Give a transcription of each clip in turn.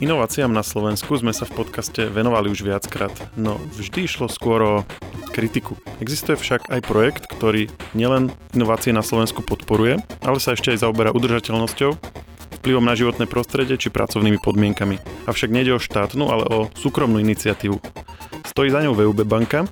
Inováciám na Slovensku sme sa v podcaste venovali už viackrát, no vždy išlo skôr o kritiku. Existuje však aj projekt, ktorý nielen inovácie na Slovensku podporuje, ale sa ešte aj zaoberá udržateľnosťou, vplyvom na životné prostredie či pracovnými podmienkami. Avšak nejde o štátnu, ale o súkromnú iniciatívu. Stojí za ňou VUB banka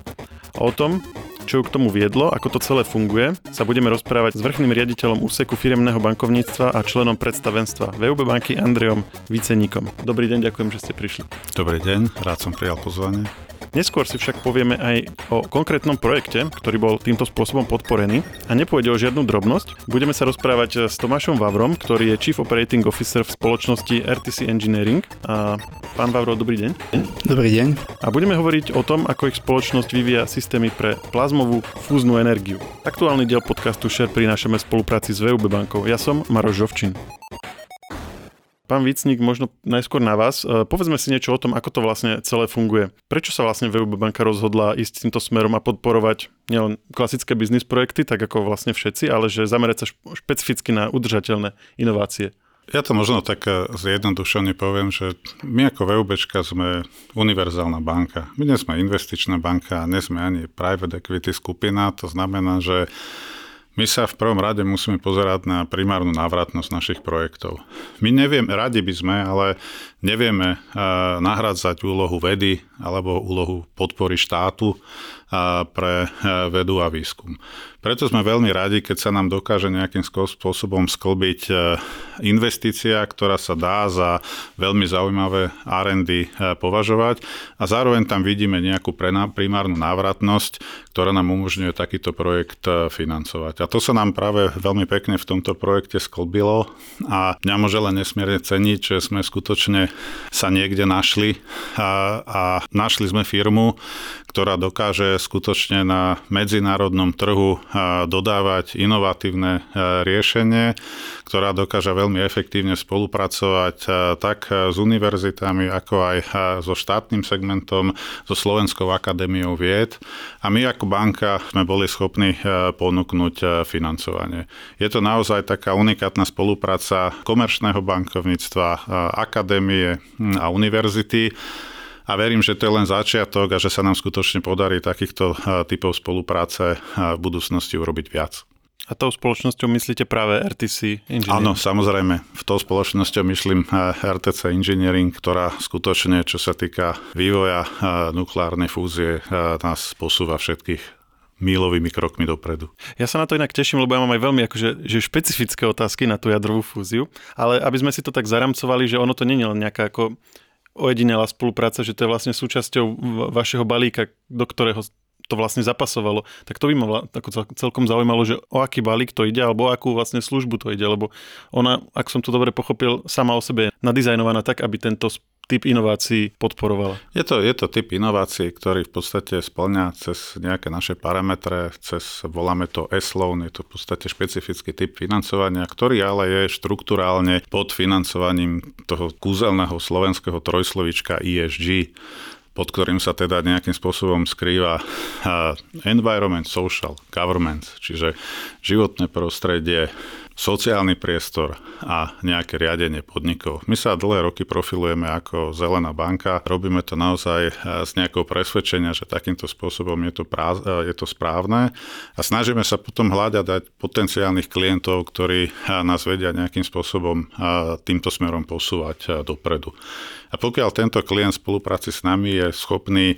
a o tom, čo ju k tomu viedlo, ako to celé funguje, sa budeme rozprávať s vrchným riaditeľom úseku firemného bankovníctva a členom predstavenstva VUB banky Andreom Viceníkom. Dobrý deň, ďakujem, že ste prišli. Dobrý deň, rád som prijal pozvanie. Neskôr si však povieme aj o konkrétnom projekte, ktorý bol týmto spôsobom podporený a nepôjde o žiadnu drobnosť. Budeme sa rozprávať s Tomášom Vavrom, ktorý je Chief Operating Officer v spoločnosti RTC Engineering. A pán Vavro, dobrý deň. Dobrý deň. A budeme hovoriť o tom, ako ich spoločnosť vyvíja systémy pre plazmovú fúznu energiu. Aktuálny diel podcastu Share prinášame spolupráci s VUB bankou. Ja som Maroš Žovčin. Pán Vicník, možno najskôr na vás. E, povedzme si niečo o tom, ako to vlastne celé funguje. Prečo sa vlastne VUB banka rozhodla ísť týmto smerom a podporovať nielen klasické biznis projekty, tak ako vlastne všetci, ale že zamerať sa špecificky na udržateľné inovácie? Ja to možno tak e, zjednodušene poviem, že my ako VUBčka sme univerzálna banka. My nie sme investičná banka, nie sme ani private equity skupina, to znamená, že my sa v prvom rade musíme pozerať na primárnu návratnosť našich projektov. My neviem, radi by sme, ale nevieme uh, nahradzať úlohu vedy alebo úlohu podpory štátu uh, pre uh, vedu a výskum. Preto sme veľmi radi, keď sa nám dokáže nejakým spôsobom sklbiť investícia, ktorá sa dá za veľmi zaujímavé R&D považovať a zároveň tam vidíme nejakú primárnu návratnosť, ktorá nám umožňuje takýto projekt financovať. A to sa nám práve veľmi pekne v tomto projekte sklbilo a mňa môže len nesmierne ceniť, že sme skutočne sa niekde našli a, a našli sme firmu, ktorá dokáže skutočne na medzinárodnom trhu dodávať inovatívne riešenie, ktorá dokáže veľmi efektívne spolupracovať tak s univerzitami, ako aj so štátnym segmentom, so Slovenskou akadémiou vied. A my ako banka sme boli schopní ponúknuť financovanie. Je to naozaj taká unikátna spolupráca komerčného bankovníctva, akadémie a univerzity a verím, že to je len začiatok a že sa nám skutočne podarí takýchto typov spolupráce v budúcnosti urobiť viac. A tou spoločnosťou myslíte práve RTC Engineering? Áno, samozrejme. V tou spoločnosťou myslím RTC Engineering, ktorá skutočne, čo sa týka vývoja nukleárnej fúzie, nás posúva všetkých mílovými krokmi dopredu. Ja sa na to inak teším, lebo ja mám aj veľmi akože, že špecifické otázky na tú jadrovú fúziu, ale aby sme si to tak zaramcovali, že ono to nie je len nejaká ako ojedinelá spolupráca, že to je vlastne súčasťou vašeho balíka, do ktorého to vlastne zapasovalo, tak to by ma celkom zaujímalo, že o aký balík to ide, alebo o akú vlastne službu to ide, lebo ona, ak som to dobre pochopil, sama o sebe je nadizajnovaná tak, aby tento typ inovácií podporovala? Je to, je to typ inovácií, ktorý v podstate splňa cez nejaké naše parametre, cez, voláme to S-loan, je to v podstate špecifický typ financovania, ktorý ale je štruktúrálne pod financovaním toho kúzelného slovenského trojslovička ESG pod ktorým sa teda nejakým spôsobom skrýva environment, social, government, čiže životné prostredie, sociálny priestor a nejaké riadenie podnikov. My sa dlhé roky profilujeme ako zelená banka, robíme to naozaj eh, nejakou presvedčenia, že takýmto spôsobom je to, práz, eh, je to správne a snažíme sa potom hľadať potenciálnych klientov, ktorí eh, nás vedia nejakým spôsobom týmto smerom posúvať dopredu. A pokiaľ tento klient v spolupráci s nami je schopný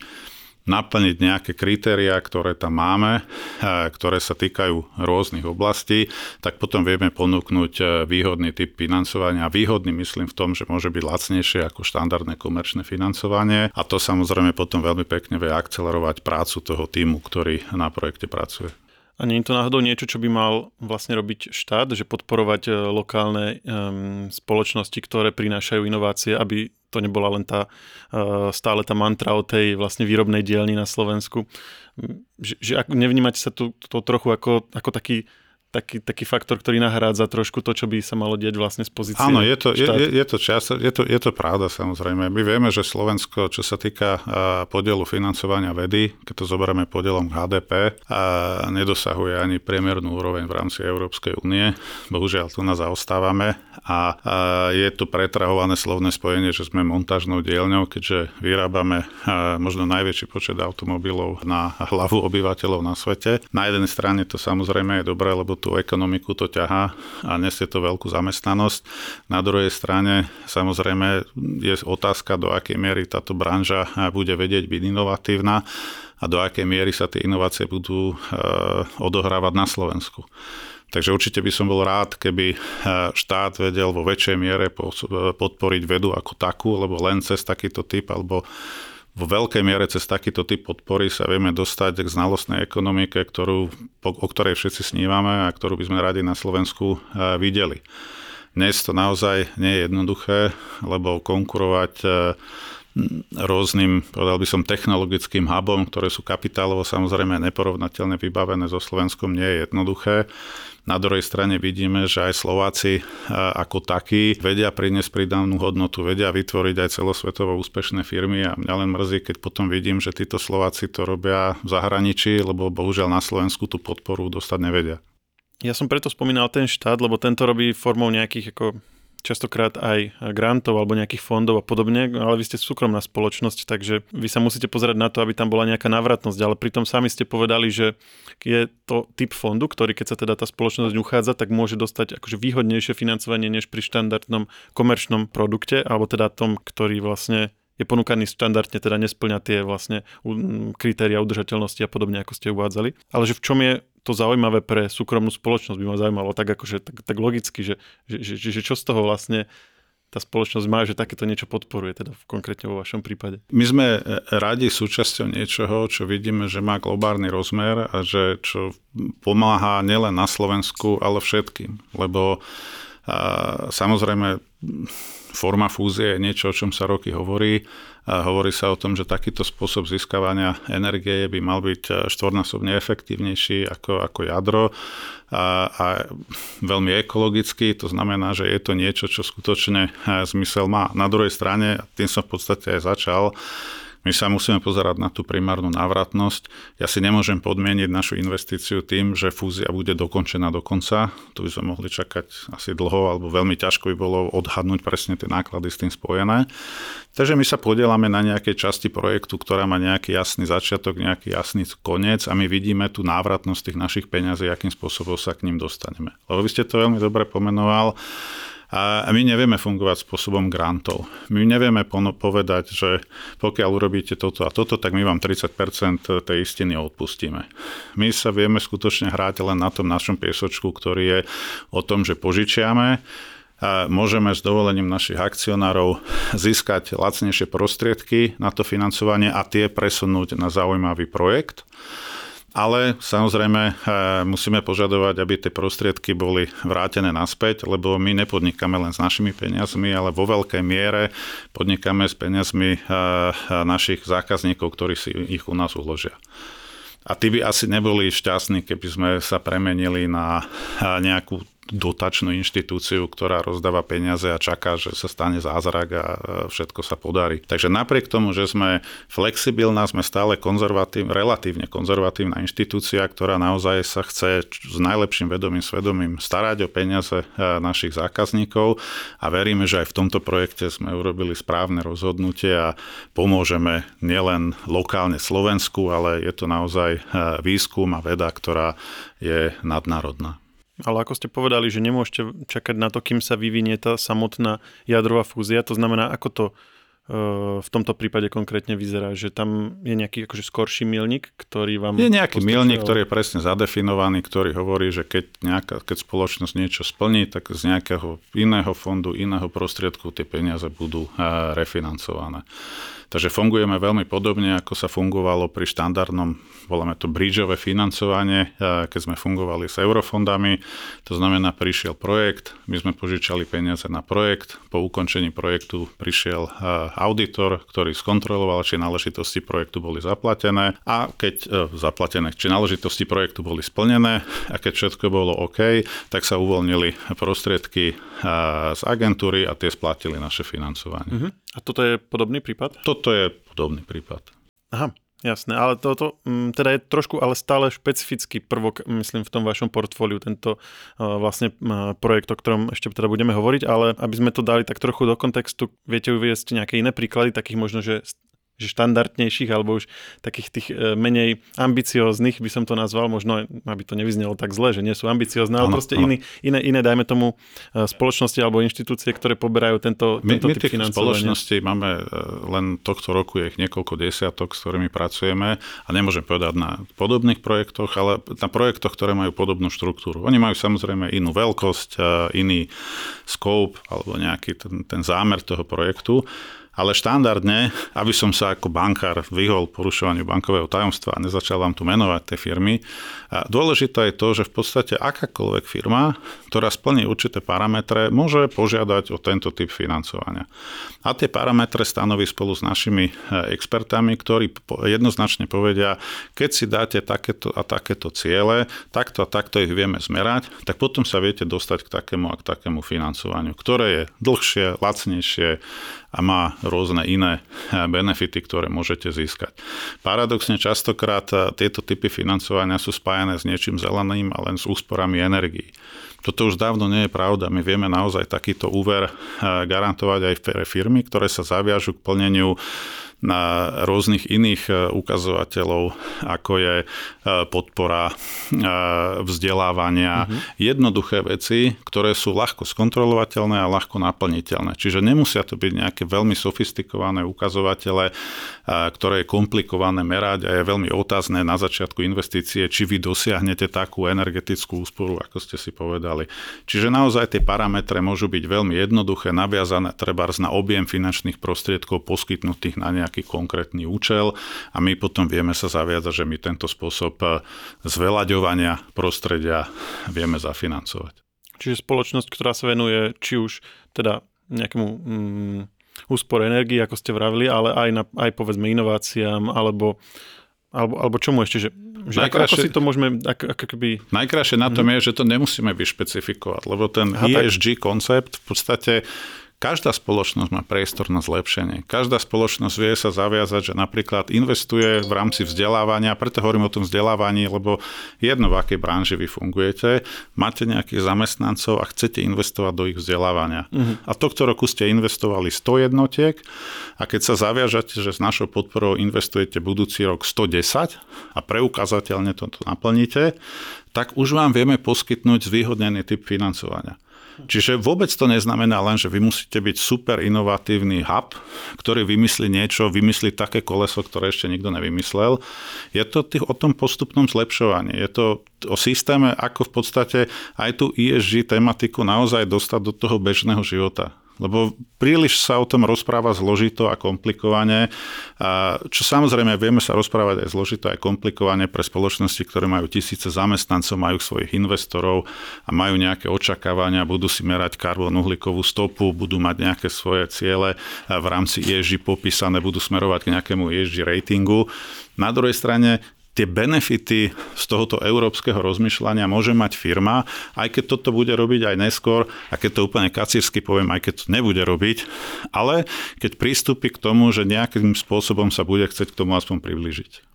naplniť nejaké kritériá, ktoré tam máme, eh, ktoré sa týkajú rôznych oblastí, tak potom vieme ponúknuť eh, výhodný typ financovania. Výhodný myslím v tom, že môže byť lacnejšie ako štandardné komerčné financovanie a to samozrejme potom veľmi pekne vie akcelerovať prácu toho týmu, ktorý na projekte pracuje. A nie je to náhodou niečo, čo by mal vlastne robiť štát, že podporovať eh, lokálne um, spoločnosti, ktoré prinášajú inovácie, aby to nebola len tá uh, stále tá mantra o tej vlastne výrobnej dielni na Slovensku. Že, že ak nevnímate sa tu to trochu ako, ako taký taký, taký faktor, ktorý nahrádza trošku to, čo by sa malo diať vlastne z pozície Áno, je to, je, je, to čas, je, to, je to pravda samozrejme. My vieme, že Slovensko, čo sa týka podielu financovania vedy, keď to zoberieme podielom HDP, a nedosahuje ani priemernú úroveň v rámci Európskej únie. Bohužiaľ, tu nás zaostávame a, a je tu pretrahované slovné spojenie, že sme montážnou dielňou, keďže vyrábame možno najväčší počet automobilov na hlavu obyvateľov na svete. Na jednej strane to samozrejme je dobré, lebo tú ekonomiku to ťahá a nesie to veľkú zamestnanosť. Na druhej strane samozrejme je otázka, do akej miery táto branža bude vedieť byť inovatívna a do akej miery sa tie inovácie budú e, odohrávať na Slovensku. Takže určite by som bol rád, keby e, štát vedel vo väčšej miere podporiť vedu ako takú, lebo len cez takýto typ alebo vo veľkej miere cez takýto typ podpory sa vieme dostať k znalostnej ekonomike, ktorú, o ktorej všetci snívame a ktorú by sme radi na Slovensku e, videli. Dnes to naozaj nie je jednoduché, lebo konkurovať e, rôznym, povedal by som, technologickým hubom, ktoré sú kapitálovo samozrejme neporovnateľne vybavené so Slovenskom, nie je jednoduché. Na druhej strane vidíme, že aj Slováci e, ako takí vedia priniesť pridanú hodnotu, vedia vytvoriť aj celosvetovo úspešné firmy a mňa len mrzí, keď potom vidím, že títo Slováci to robia v zahraničí, lebo bohužiaľ na Slovensku tú podporu dostať nevedia. Ja som preto spomínal ten štát, lebo tento robí formou nejakých ako častokrát aj grantov alebo nejakých fondov a podobne, ale vy ste súkromná spoločnosť, takže vy sa musíte pozerať na to, aby tam bola nejaká návratnosť, ale pritom sami ste povedali, že je to typ fondu, ktorý keď sa teda tá spoločnosť uchádza, tak môže dostať akože výhodnejšie financovanie než pri štandardnom komerčnom produkte, alebo teda tom, ktorý vlastne je ponúkaný štandardne, teda nesplňa tie vlastne kritéria udržateľnosti a podobne, ako ste uvádzali. Ale že v čom je to zaujímavé pre súkromnú spoločnosť by ma zaujímalo tak akože tak, tak logicky, že, že, že, že čo z toho vlastne tá spoločnosť má, že takéto niečo podporuje, teda konkrétne vo vašom prípade? My sme radi súčasťou niečoho, čo vidíme, že má globálny rozmer a že čo pomáha nielen na Slovensku, ale všetkým. Lebo a, samozrejme forma fúzie je niečo, o čom sa roky hovorí. Hovorí sa o tom, že takýto spôsob získavania energie by mal byť e, štvornásobne efektívnejší ako, ako jadro a, a veľmi ekologický. To znamená, že je to niečo, čo skutočne e, zmysel má. Na druhej strane, tým som v podstate aj začal, my sa musíme pozerať na tú primárnu návratnosť. Ja si nemôžem podmieniť našu investíciu tým, že fúzia bude dokončená do konca. Tu by sme mohli čakať asi dlho, alebo veľmi ťažko by bolo odhadnúť presne tie náklady s tým spojené. Takže my sa podielame na nejakej časti projektu, ktorá má nejaký jasný začiatok, nejaký jasný koniec a my vidíme tú návratnosť tých našich peňazí, akým spôsobom sa k ním dostaneme. Lebo vy ste to veľmi dobre pomenoval. A my nevieme fungovať spôsobom grantov. My nevieme povedať, že pokiaľ urobíte toto a toto, tak my vám 30% tej istiny odpustíme. My sa vieme skutočne hrať len na tom našom piesočku, ktorý je o tom, že požičiame, a môžeme s dovolením našich akcionárov získať lacnejšie prostriedky na to financovanie a tie presunúť na zaujímavý projekt. Ale samozrejme eh, musíme požadovať, aby tie prostriedky boli vrátené naspäť, lebo my nepodnikáme len s našimi peniazmi, ale vo veľkej miere podnikáme s peniazmi eh, našich zákazníkov, ktorí si ich u nás uložia. A tí by asi neboli šťastní, keby sme sa premenili na nejakú dotačnú inštitúciu, ktorá rozdáva peniaze a čaká, že sa stane zázrak a všetko sa podarí. Takže napriek tomu, že sme flexibilná, sme stále konzervatív, relatívne konzervatívna inštitúcia, ktorá naozaj sa chce s najlepším vedomým svedomím starať o peniaze e, našich zákazníkov a veríme, že aj v tomto projekte sme urobili správne rozhodnutie a pomôžeme nielen lokálne Slovensku, ale je to naozaj e, výskum a veda, ktorá je nadnárodná. Ale ako ste povedali, že nemôžete čakať na to, kým sa vyvinie tá samotná jadrová fúzia, to znamená, ako to v tomto prípade konkrétne vyzerá, že tam je nejaký akože skorší milník, ktorý vám... Je nejaký milník, ktorý je presne zadefinovaný, ktorý hovorí, že keď, nejaká, keď spoločnosť niečo splní, tak z nejakého iného fondu, iného prostriedku tie peniaze budú e, refinancované. Takže fungujeme veľmi podobne, ako sa fungovalo pri štandardnom, voláme to bridgeové financovanie, keď sme fungovali s eurofondami. To znamená, prišiel projekt, my sme požičali peniaze na projekt, po ukončení projektu prišiel auditor, ktorý skontroloval, či náležitosti projektu boli zaplatené a keď e, zaplatené, či náležitosti projektu boli splnené a keď všetko bolo OK, tak sa uvoľnili prostriedky z agentúry a tie splatili naše financovanie. Uh-huh. A toto je podobný prípad? Toto je podobný prípad. Aha, Jasné, ale toto mm, teda je trošku, ale stále špecifický prvok, myslím, v tom vašom portfóliu, tento uh, vlastne uh, projekt, o ktorom ešte teda budeme hovoriť, ale aby sme to dali tak trochu do kontextu, viete uviesť nejaké iné príklady, takých možno, že že štandardnejších alebo už takých tých e, menej ambicióznych by som to nazval, možno aby to nevyznelo tak zle, že nie sú ambiciozne, ale ano, proste ano. Iný, iné, iné, dajme tomu e, spoločnosti alebo inštitúcie, ktoré poberajú tento, my, tento my typ tých spoločností máme e, len tohto roku je ich niekoľko desiatok, s ktorými pracujeme a nemôžem povedať na podobných projektoch, ale na projektoch, ktoré majú podobnú štruktúru. Oni majú samozrejme inú veľkosť, iný scope alebo nejaký ten, ten zámer toho projektu ale štandardne, aby som sa ako bankár vyhol porušovaniu bankového tajomstva a nezačal vám tu menovať tie firmy, dôležité je to, že v podstate akákoľvek firma, ktorá splní určité parametre, môže požiadať o tento typ financovania. A tie parametre stanoví spolu s našimi e, expertami, ktorí jednoznačne povedia, keď si dáte takéto a takéto ciele, takto a takto ich vieme zmerať, tak potom sa viete dostať k takému a k takému financovaniu, ktoré je dlhšie, lacnejšie a má rôzne iné eh, benefity, ktoré môžete získať. Paradoxne častokrát eh, tieto typy financovania sú spájané s niečím zeleným a len s úsporami energií. Toto už dávno nie je pravda. My vieme naozaj takýto úver eh, garantovať aj pre firmy, ktoré sa zaviažu k plneniu na rôznych iných e, ukazovateľov, ako je podpora vzdelávania. Mm-hmm. Jednoduché veci, ktoré sú ľahko skontrolovateľné a ľahko naplniteľné. Čiže nemusia to byť nejaké veľmi sofistikované ukazovatele, ktoré je komplikované merať a je veľmi otázne na začiatku investície, či vy dosiahnete takú energetickú úsporu, ako ste si povedali. Čiže naozaj tie parametre môžu byť veľmi jednoduché, naviazané trebárs na objem finančných prostriedkov poskytnutých na nejak nejaký konkrétny účel a my potom vieme sa zaviazať, že my tento spôsob eh, zveľaďovania prostredia vieme zafinancovať. Čiže spoločnosť, ktorá sa venuje či už teda nejakému mm, úspore energie, ako ste vravili, ale aj, na, aj povedzme inováciám alebo alebo, alebo čomu ešte, že, že ako, ako si to môžeme ako, ako keby... Najkrajšie na tom mm. je, že to nemusíme vyšpecifikovať, lebo ten Aha, ESG tak. koncept v podstate Každá spoločnosť má priestor na zlepšenie. Každá spoločnosť vie sa zaviazať, že napríklad investuje v rámci vzdelávania, preto hovorím o tom vzdelávaní, lebo jedno v akej branži vy fungujete, máte nejakých zamestnancov a chcete investovať do ich vzdelávania. Uh-huh. A tohto roku ste investovali 100 jednotiek a keď sa zaviažate, že s našou podporou investujete budúci rok 110 a preukázateľne toto naplníte, tak už vám vieme poskytnúť zvýhodnený typ financovania. Čiže vôbec to neznamená len, že vy musíte byť super inovatívny hub, ktorý vymyslí niečo, vymyslí také koleso, ktoré ešte nikto nevymyslel. Je to o tom postupnom zlepšovaní. Je to o systéme, ako v podstate aj tú ESG tematiku naozaj dostať do toho bežného života lebo príliš sa o tom rozpráva zložito a komplikovane, a čo samozrejme vieme sa rozprávať aj zložito aj komplikovane pre spoločnosti, ktoré majú tisíce zamestnancov, majú svojich investorov a majú nejaké očakávania, budú si merať karbon uhlíkovú stopu, budú mať nejaké svoje ciele v rámci ESG popísané, budú smerovať k nejakému ESG ratingu. Na druhej strane tie benefity z tohoto európskeho rozmýšľania môže mať firma, aj keď toto bude robiť aj neskôr, a keď to úplne kacírsky poviem, aj keď to nebude robiť, ale keď prístupí k tomu, že nejakým spôsobom sa bude chcieť k tomu aspoň priblížiť.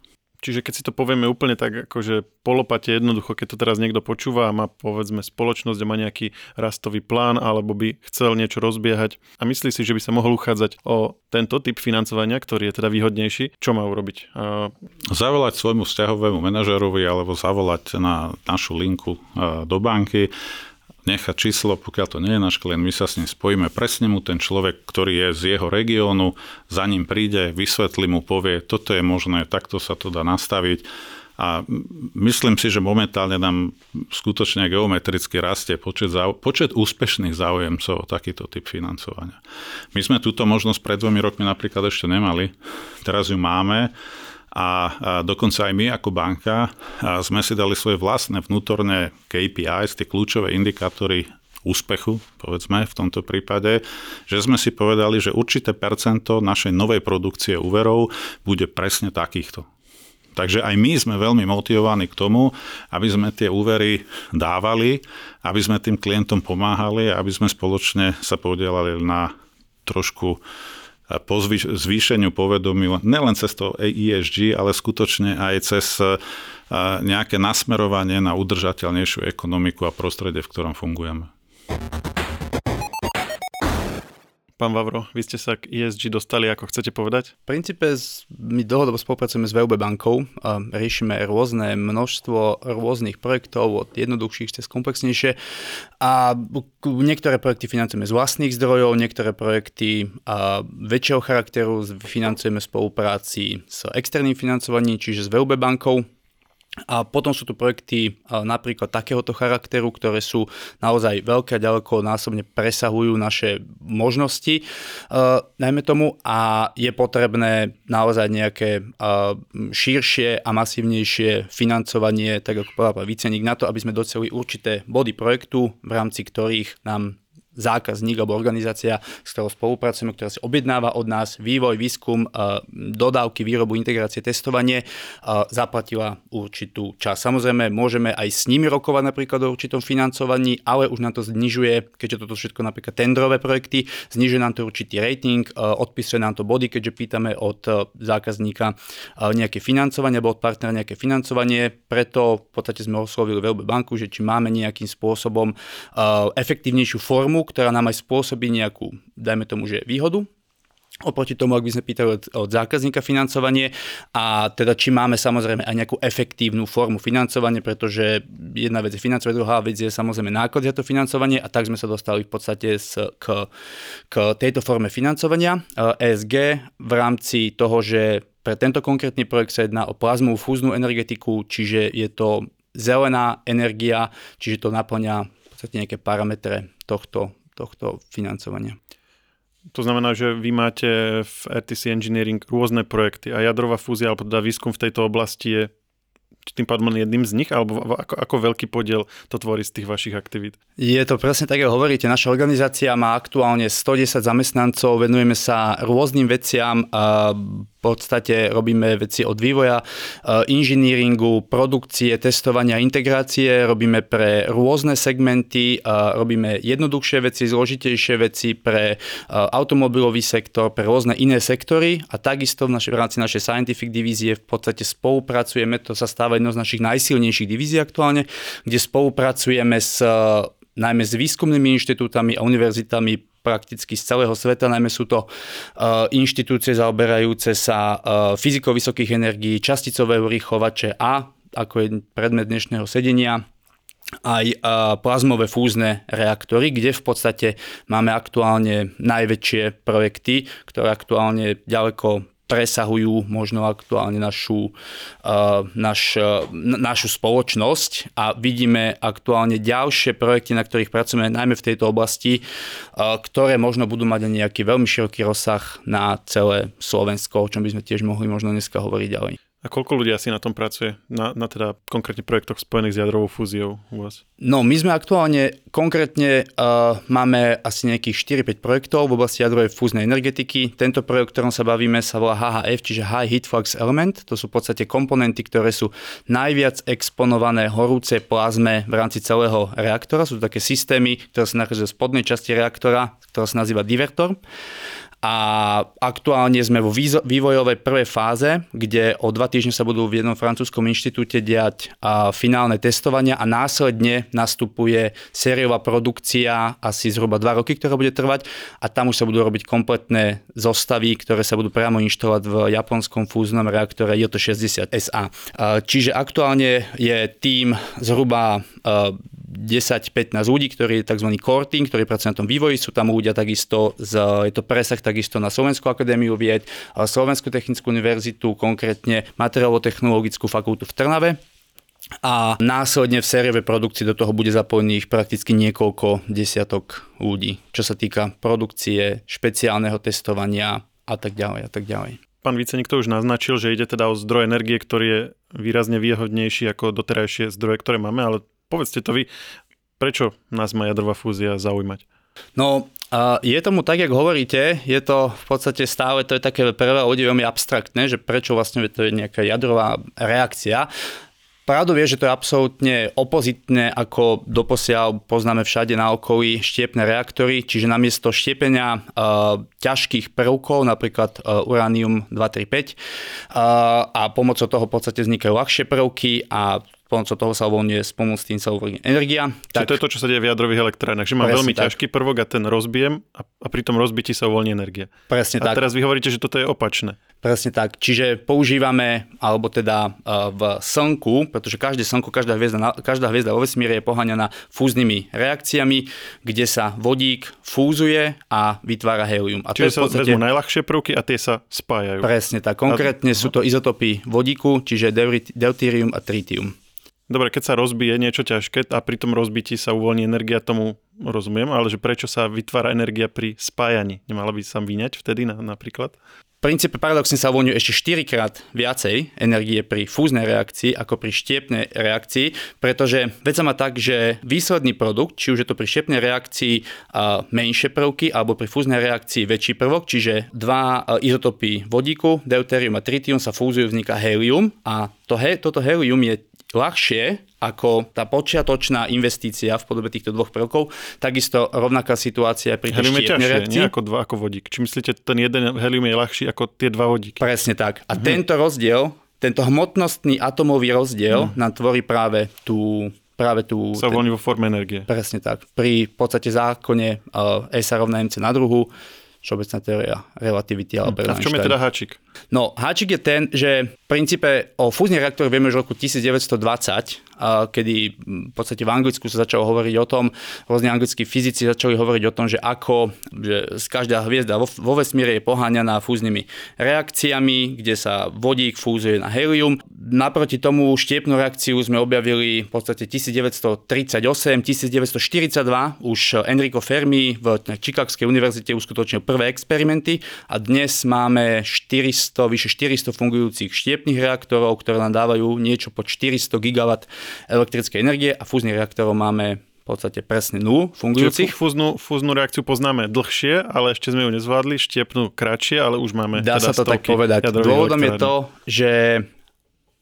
Čiže keď si to povieme úplne tak, akože polopate jednoducho, keď to teraz niekto počúva a má povedzme spoločnosť a má nejaký rastový plán alebo by chcel niečo rozbiehať a myslí si, že by sa mohol uchádzať o tento typ financovania, ktorý je teda výhodnejší, čo má urobiť? A... Zavolať svojmu vzťahovému manažerovi alebo zavolať na našu linku do banky nechať číslo, pokiaľ to nie je náš klient, my sa s ním spojíme, presne mu ten človek, ktorý je z jeho regiónu, za ním príde, vysvetlí mu, povie, toto je možné, takto sa to dá nastaviť. A myslím si, že momentálne nám skutočne geometricky rastie počet, zau- počet úspešných záujemcov o takýto typ financovania. My sme túto možnosť pred dvomi rokmi napríklad ešte nemali, teraz ju máme a dokonca aj my ako banka sme si dali svoje vlastné vnútorné KPIs, tie kľúčové indikátory úspechu, povedzme v tomto prípade, že sme si povedali, že určité percento našej novej produkcie úverov bude presne takýchto. Takže aj my sme veľmi motivovaní k tomu, aby sme tie úvery dávali, aby sme tým klientom pomáhali, aby sme spoločne sa podielali na trošku po zvýšeniu povedomia nelen cez to ESG, ale skutočne aj cez nejaké nasmerovanie na udržateľnejšiu ekonomiku a prostredie, v ktorom fungujeme. Pán Vavro, vy ste sa k ESG dostali, ako chcete povedať? V princípe my dlhodobo spolupracujeme s VUB bankou, riešime rôzne množstvo rôznych projektov, od jednoduchších cez komplexnejšie a niektoré projekty financujeme z vlastných zdrojov, niektoré projekty väčšieho charakteru financujeme v spolupráci s externým financovaním, čiže s VUB bankou, a potom sú tu projekty napríklad takéhoto charakteru, ktoré sú naozaj veľké a ďaleko násobne presahujú naše možnosti, najmä tomu, a je potrebné naozaj nejaké širšie a masívnejšie financovanie, tak ako povedal výceník, na to, aby sme doceli určité body projektu, v rámci ktorých nám zákazník alebo organizácia, s ktorou spolupracujeme, ktorá si objednáva od nás vývoj, výskum, e, dodávky, výrobu, integrácie, testovanie, e, zaplatila určitú časť. Samozrejme, môžeme aj s nimi rokovať napríklad o určitom financovaní, ale už nám to znižuje, keďže toto všetko napríklad tendrové projekty, znižuje nám to určitý rating, e, odpisuje nám to body, keďže pýtame od zákazníka nejaké financovanie alebo od partnera nejaké financovanie, preto v podstate sme oslovili VLB banku, že či máme nejakým spôsobom efektívnejšiu formu, ktorá nám aj spôsobí nejakú, dajme tomu, že výhodu, oproti tomu, ak by sme pýtali od, od zákazníka financovanie a teda či máme samozrejme aj nejakú efektívnu formu financovania, pretože jedna vec je financovanie, druhá vec je samozrejme náklad za to financovanie a tak sme sa dostali v podstate s, k, k tejto forme financovania. ESG v rámci toho, že pre tento konkrétny projekt sa jedná o plazmovú fúznu energetiku, čiže je to zelená energia, čiže to naplňa podstate nejaké parametre tohto, tohto financovania. To znamená, že vy máte v RTC Engineering rôzne projekty a jadrová fúzia alebo teda výskum v tejto oblasti je tým pádom jedným z nich, alebo ako, ako veľký podiel to tvorí z tých vašich aktivít? Je to presne tak, ako hovoríte. Naša organizácia má aktuálne 110 zamestnancov, venujeme sa rôznym veciam, podstate robíme veci od vývoja, eh, inžiníringu, produkcie, testovania, integrácie, robíme pre rôzne segmenty, robíme jednoduchšie veci, zložitejšie veci pre eh, automobilový sektor, pre rôzne iné sektory a takisto v, našej, v rámci našej scientific divízie v podstate spolupracujeme, to sa stáva jednou z našich najsilnejších divízií aktuálne, kde spolupracujeme s najmä s výskumnými inštitútami a univerzitami prakticky z celého sveta, najmä sú to uh, inštitúcie zaoberajúce sa uh, fyzikou vysokých energií, časticové urýchlovače a, ako je predmet dnešného sedenia, aj uh, plazmové fúzne reaktory, kde v podstate máme aktuálne najväčšie projekty, ktoré aktuálne ďaleko presahujú možno aktuálne našu, uh, naš, uh, našu spoločnosť a vidíme aktuálne ďalšie projekty, na ktorých pracujeme najmä v tejto oblasti, uh, ktoré možno budú mať nejaký veľmi široký rozsah na celé Slovensko, o čom by sme tiež mohli možno dneska hovoriť ďalej. A koľko ľudí asi na tom pracuje? Na, na teda konkrétne projektoch spojených s jadrovou fúziou u vás? No, my sme aktuálne konkrétne uh, máme asi nejakých 4-5 projektov v oblasti jadrovej fúznej energetiky. Tento projekt, ktorom sa bavíme, sa volá HHF, čiže High Heat Flux Element. To sú v podstate komponenty, ktoré sú najviac exponované horúcej plazme v rámci celého reaktora. Sú to také systémy, ktoré sa nachádzajú v spodnej časti reaktora, ktorá sa nazýva divertor a aktuálne sme vo vývojovej prvej fáze, kde o dva týždne sa budú v jednom francúzskom inštitúte diať finálne testovania a následne nastupuje sériová produkcia asi zhruba dva roky, ktorá bude trvať a tam už sa budú robiť kompletné zostavy, ktoré sa budú priamo inštalovať v japonskom fúznom reaktore JT60 SA. Čiže aktuálne je tým zhruba 10-15 ľudí, ktorí je tzv. core team, ktorí pracujú na tom vývoji. Sú tam ľudia takisto, z, je to presah takisto na Slovenskú akadémiu vied, Slovenskú technickú univerzitu, konkrétne materiálovo-technologickú fakultu v Trnave. A následne v sériovej produkcii do toho bude zapojených prakticky niekoľko desiatok ľudí, čo sa týka produkcie, špeciálneho testovania a tak ďalej a tak ďalej. Pán Vicenik to už naznačil, že ide teda o zdroj energie, ktorý je výrazne výhodnejší ako doterajšie zdroje, ktoré máme, ale povedzte to vy, prečo nás má jadrová fúzia zaujímať? No, uh, je tomu tak, jak hovoríte, je to v podstate stále, to je také prvé ľudí veľmi abstraktné, že prečo vlastne to je nejaká jadrová reakcia. Pravdou je, že to je absolútne opozitné, ako doposiaľ poznáme všade na okolí štiepne reaktory, čiže namiesto štiepenia uh, ťažkých prvkov, napríklad uh, uránium 235, uh, a pomocou toho v podstate vznikajú ľahšie prvky a pomocou toho sa uvoľňuje, s tým sa uvoľňuje energia. Tak, Čiže to je to, čo sa deje v jadrových elektrárnach, že mám veľmi tak. ťažký prvok a ten rozbijem a, a pri tom rozbití sa uvoľní energia. Presne a tak. A teraz vy hovoríte, že toto je opačné. Presne tak. Čiže používame, alebo teda v slnku, pretože každé slnko, každá hviezda, každá hviezda vo vesmíre je poháňaná fúznymi reakciami, kde sa vodík fúzuje a vytvára helium. A čiže to je sa podstate... vezmú najľahšie prvky a tie sa spájajú. Presne tak. Konkrétne a... sú to izotopy vodíku, čiže deutérium a tritium. Dobre, keď sa rozbije niečo ťažké a pri tom rozbití sa uvoľní energia, tomu rozumiem, ale že prečo sa vytvára energia pri spájaní? Nemala by sa vyňať vtedy na, napríklad? V princípe paradoxne sa uvoľňuje ešte 4 krát viacej energie pri fúznej reakcii ako pri štiepnej reakcii, pretože vec sa má tak, že výsledný produkt, či už je to pri štiepnej reakcii menšie prvky alebo pri fúznej reakcii väčší prvok, čiže dva izotopy vodíku, deutérium a tritium sa fúzujú, vzniká helium a to he, toto helium je ľahšie ako tá počiatočná investícia v podobe týchto dvoch prvkov. Takisto rovnaká situácia pri tej Helium je ťažšie, reakcii. nie ako dva ako vodík. Či myslíte, ten jeden helium je ľahší ako tie dva vodíky? Presne tak. A mhm. tento rozdiel, tento hmotnostný atomový rozdiel mhm. nám tvorí práve tú práve tú... Sa uvoľní vo forme energie. Presne tak. Pri podstate zákone uh, E sa rovná MC na druhu, všeobecná teória relativity. Alebo a v čom je teda háčik? No, háčik je ten, že v princípe o fúznych reaktoroch vieme už v roku 1920, kedy v podstate v Anglicku sa začalo hovoriť o tom, rôzne anglickí fyzici začali hovoriť o tom, že ako že každá hviezda vo, vo vesmíre je poháňaná fúznymi reakciami, kde sa vodík fúzuje na helium. Naproti tomu štiepnú reakciu sme objavili v podstate 1938, 1942 už Enrico Fermi v Chicagskej univerzite uskutočnil prvé experimenty a dnes máme 400, vyše 400 fungujúcich štiepných reaktorov, ktoré nám dávajú niečo pod 400 gigawatt elektrickej energie a fúznych reaktorov máme v podstate presne nulu fungujúcich. Čiže fúznu, fúznu reakciu poznáme dlhšie, ale ešte sme ju nezvládli, štiepnú kratšie, ale už máme Dá teda sa to tak povedať. Dôvodom je to, že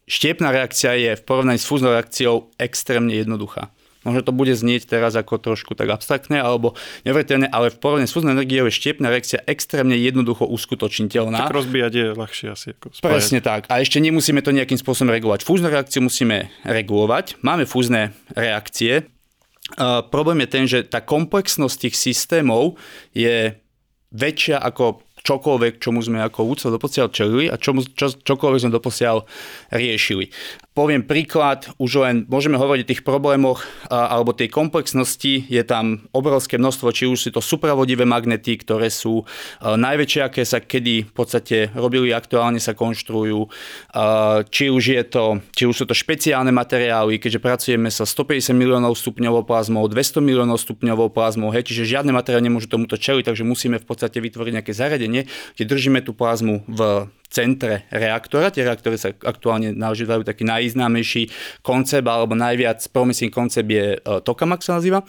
štiepná reakcia je v porovnaní s fúznou reakciou extrémne jednoduchá. Možno to bude znieť teraz ako trošku tak abstraktné alebo neveriteľné, ale v porovnaní s energiou je štiepná reakcia extrémne jednoducho uskutočniteľná. Tak rozbíjať je ľahšie asi ako spájať. Presne tak. A ešte nemusíme to nejakým spôsobom regulovať. Fúznu reakciu musíme regulovať. Máme fúzne reakcie. Uh, problém je ten, že tá komplexnosť tých systémov je väčšia ako čokoľvek, čomu sme ako úcov doposiaľ čelili a čomu, čo, čokoľvek sme doposiaľ riešili. Poviem príklad, už len môžeme hovoriť o tých problémoch a, alebo tej komplexnosti. Je tam obrovské množstvo, či už sú to supravodivé magnety, ktoré sú a, najväčšie, aké sa kedy v podstate robili, aktuálne sa konštruujú. A, či už, je to, či už sú to špeciálne materiály, keďže pracujeme sa 150 miliónov stupňovou plazmou, 200 miliónov stupňovou plazmou, hej, čiže žiadne materiály nemôžu tomuto čeliť, takže musíme v podstate vytvoriť nejaké zariadenie, kde držíme tú plazmu v centre reaktora. Tie reaktory sa aktuálne naužívajú taký najznámejší koncept alebo najviac promising koncept je e, tokamak sa nazýva.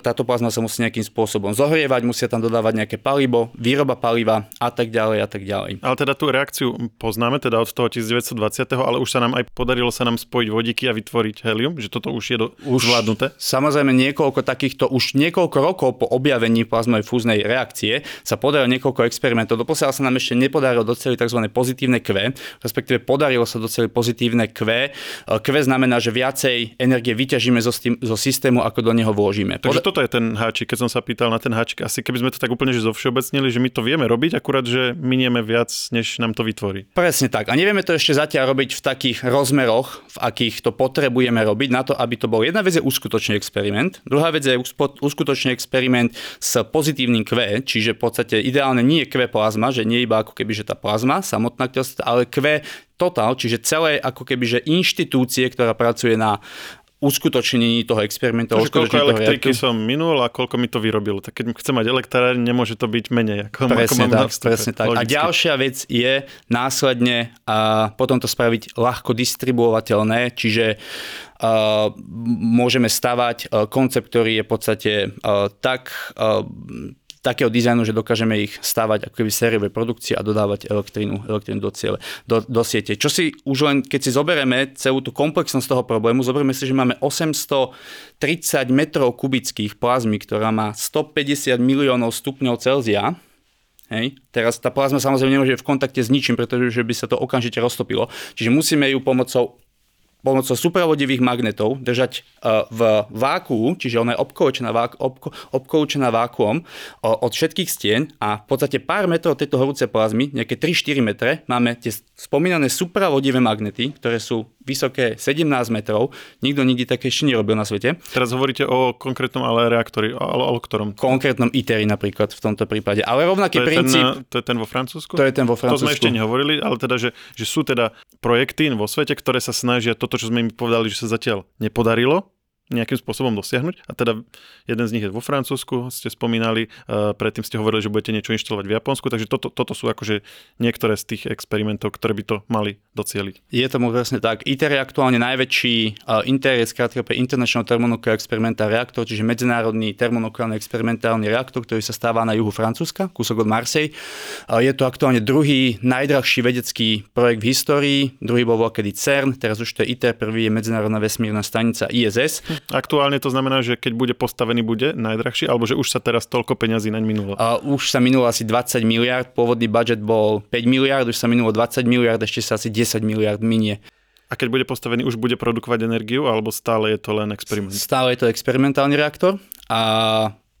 Táto plazma sa musí nejakým spôsobom zohrievať, musia tam dodávať nejaké palivo, výroba paliva a tak ďalej a tak ďalej. Ale teda tú reakciu poznáme teda od toho 1920, ale už sa nám aj podarilo sa nám spojiť vodíky a vytvoriť helium, že toto už je do, už zvládnuté? Samozrejme niekoľko takýchto, už niekoľko rokov po objavení plazmovej fúznej reakcie sa podarilo niekoľko experimentov. Doposiaľ sa nám ešte nepodarilo doceliť tzv pozitívne Q, respektíve podarilo sa doceliť pozitívne Q. Q znamená, že viacej energie vyťažíme zo, stým, zo systému, ako do neho vložíme. Takže Pod... toto je ten háčik, keď som sa pýtal na ten háčik. Asi keby sme to tak úplne že zovšeobecnili, že my to vieme robiť, akurát, že minieme viac, než nám to vytvorí. Presne tak. A nevieme to ešte zatiaľ robiť v takých rozmeroch, v akých to potrebujeme robiť na to, aby to bol. Jedna vec je uskutočný experiment, druhá vec je uskutočný experiment s pozitívnym Q, čiže v podstate ideálne nie je Q plazma, že nie iba ako keby, že tá plazma samotná, ale Q Total, čiže celé ako keby, že inštitúcie, ktorá pracuje na uskutočnení toho experimentu. Takže koľko elektriky reaktu. som minul a koľko mi to vyrobilo. Tak keď chcem mať elektrárne, nemôže to byť menej. Ako, presne ako tak, presne tak. A ďalšia vec je následne a potom to spraviť ľahko distribuovateľné, čiže môžeme stavať koncept, ktorý je v podstate tak takého dizajnu, že dokážeme ich stavať ako keby sériové produkcie a dodávať elektrínu, elektrínu do, ciele, do, do siete. Čo si už len, keď si zoberieme celú tú komplexnosť toho problému, zoberieme si, že máme 830 metrov kubických plazmy, ktorá má 150 miliónov stupňov Celzia, Hej. Teraz tá plazma samozrejme nemôže v kontakte s ničím, pretože by sa to okamžite roztopilo. Čiže musíme ju pomocou pomocou supravodivých magnetov držať e, v vákuu, čiže ona je obkoučená, vák, obko, obkoučená vákuom od všetkých stien a v podstate pár metrov tejto horúcej plazmy, nejaké 3-4 metre, máme tie spomínané supravodivé magnety, ktoré sú vysoké 17 metrov. Nikto nikdy také ešte nerobil na svete. Teraz hovoríte o konkrétnom ale reaktori, ale o ktorom? Konkrétnom ITERI napríklad v tomto prípade. Ale rovnaký to princíp... Ten, to je ten vo Francúzsku? To je ten vo Francúzsku. To sme ešte nehovorili, ale teda, že, že sú teda projekty vo svete, ktoré sa snažia toto, čo sme im povedali, že sa zatiaľ nepodarilo, nejakým spôsobom dosiahnuť. A teda jeden z nich je vo Francúzsku, ste spomínali, uh, predtým ste hovorili, že budete niečo inštalovať v Japonsku, takže toto, toto sú akože niektoré z tých experimentov, ktoré by to mali docieliť. Je tomu presne tak. ITER je aktuálne najväčší, uh, ITER je skrátka pre International Thermonuclear Experimental Reactor, čiže medzinárodný termonukleárny experimentálny reaktor, ktorý sa stáva na juhu Francúzska, kúsok od Marseille. Uh, je to aktuálne druhý najdrahší vedecký projekt v histórii, druhý bol kedy CERN, teraz už to je ITER, prvý je Medzinárodná vesmírna stanica ISS. Aktuálne to znamená, že keď bude postavený, bude najdrahší, alebo že už sa teraz toľko peňazí naň minulo? Uh, už sa minulo asi 20 miliard, pôvodný budget bol 5 miliard, už sa minulo 20 miliard, ešte sa asi 10 miliard minie. A keď bude postavený, už bude produkovať energiu, alebo stále je to len experiment? Stále je to experimentálny reaktor a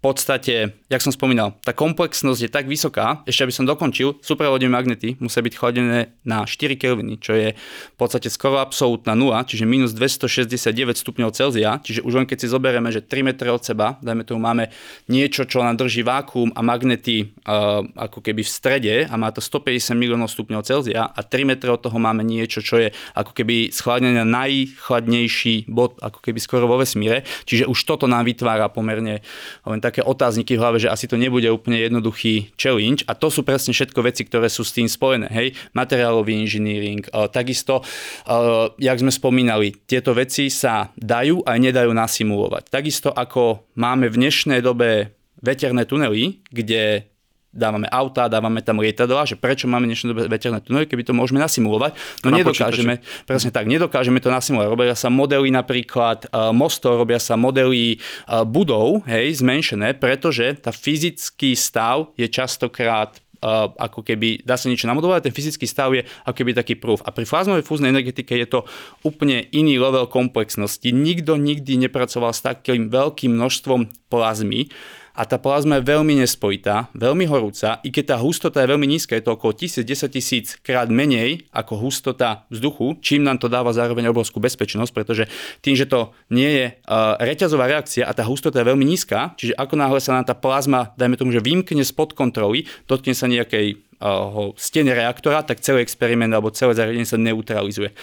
podstate, jak som spomínal, tá komplexnosť je tak vysoká, ešte aby som dokončil, supravodné magnety musia byť chladené na 4 Kelviny, čo je v podstate skoro absolútna nula, čiže minus 269 stupňov Celzia, čiže už len keď si zoberieme, že 3 metre od seba, dajme tomu máme niečo, čo nám drží vákuum a magnety uh, ako keby v strede a má to 150 miliónov stupňov Celzia a 3 metre od toho máme niečo, čo je ako keby schladené na najchladnejší bod, ako keby skoro vo vesmíre, čiže už toto nám vytvára pomerne len tak také otázniky v hlave, že asi to nebude úplne jednoduchý challenge a to sú presne všetko veci, ktoré sú s tým spojené. Hej, materiálový inžinýring, uh, takisto, uh, jak sme spomínali, tieto veci sa dajú a nedajú nasimulovať. Takisto ako máme v dnešnej dobe veterné tunely, kde dávame auta, dávame tam lietadla, že prečo máme dnešné dobe veterné tunely, keby to môžeme nasimulovať. No Na nedokážeme, počítači. presne tak, nedokážeme to nasimulovať. Robia sa modely napríklad uh, mostov, robia sa modely uh, budov, hej, zmenšené, pretože tá fyzický stav je častokrát uh, ako keby dá sa niečo namodelovať, ten fyzický stav je ako keby taký proof. A pri plazmovej fúznej energetike je to úplne iný level komplexnosti. Nikto nikdy nepracoval s takým veľkým množstvom plazmy a tá plazma je veľmi nespojitá, veľmi horúca, i keď tá hustota je veľmi nízka, je to okolo 1000, 10 tisíc krát menej ako hustota vzduchu, čím nám to dáva zároveň obrovskú bezpečnosť, pretože tým, že to nie je uh, reťazová reakcia a tá hustota je veľmi nízka, čiže ako náhle sa nám tá plazma, dajme tomu, že vymkne spod kontroly, dotkne sa nejakej uh, stene reaktora, tak celý experiment alebo celé zariadenie sa neutralizuje.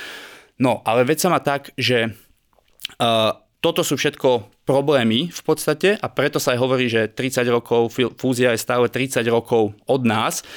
No, ale vec sa má tak, že uh, toto sú všetko problémy v podstate a preto sa aj hovorí, že 30 rokov, fúzia je stále 30 rokov od nás.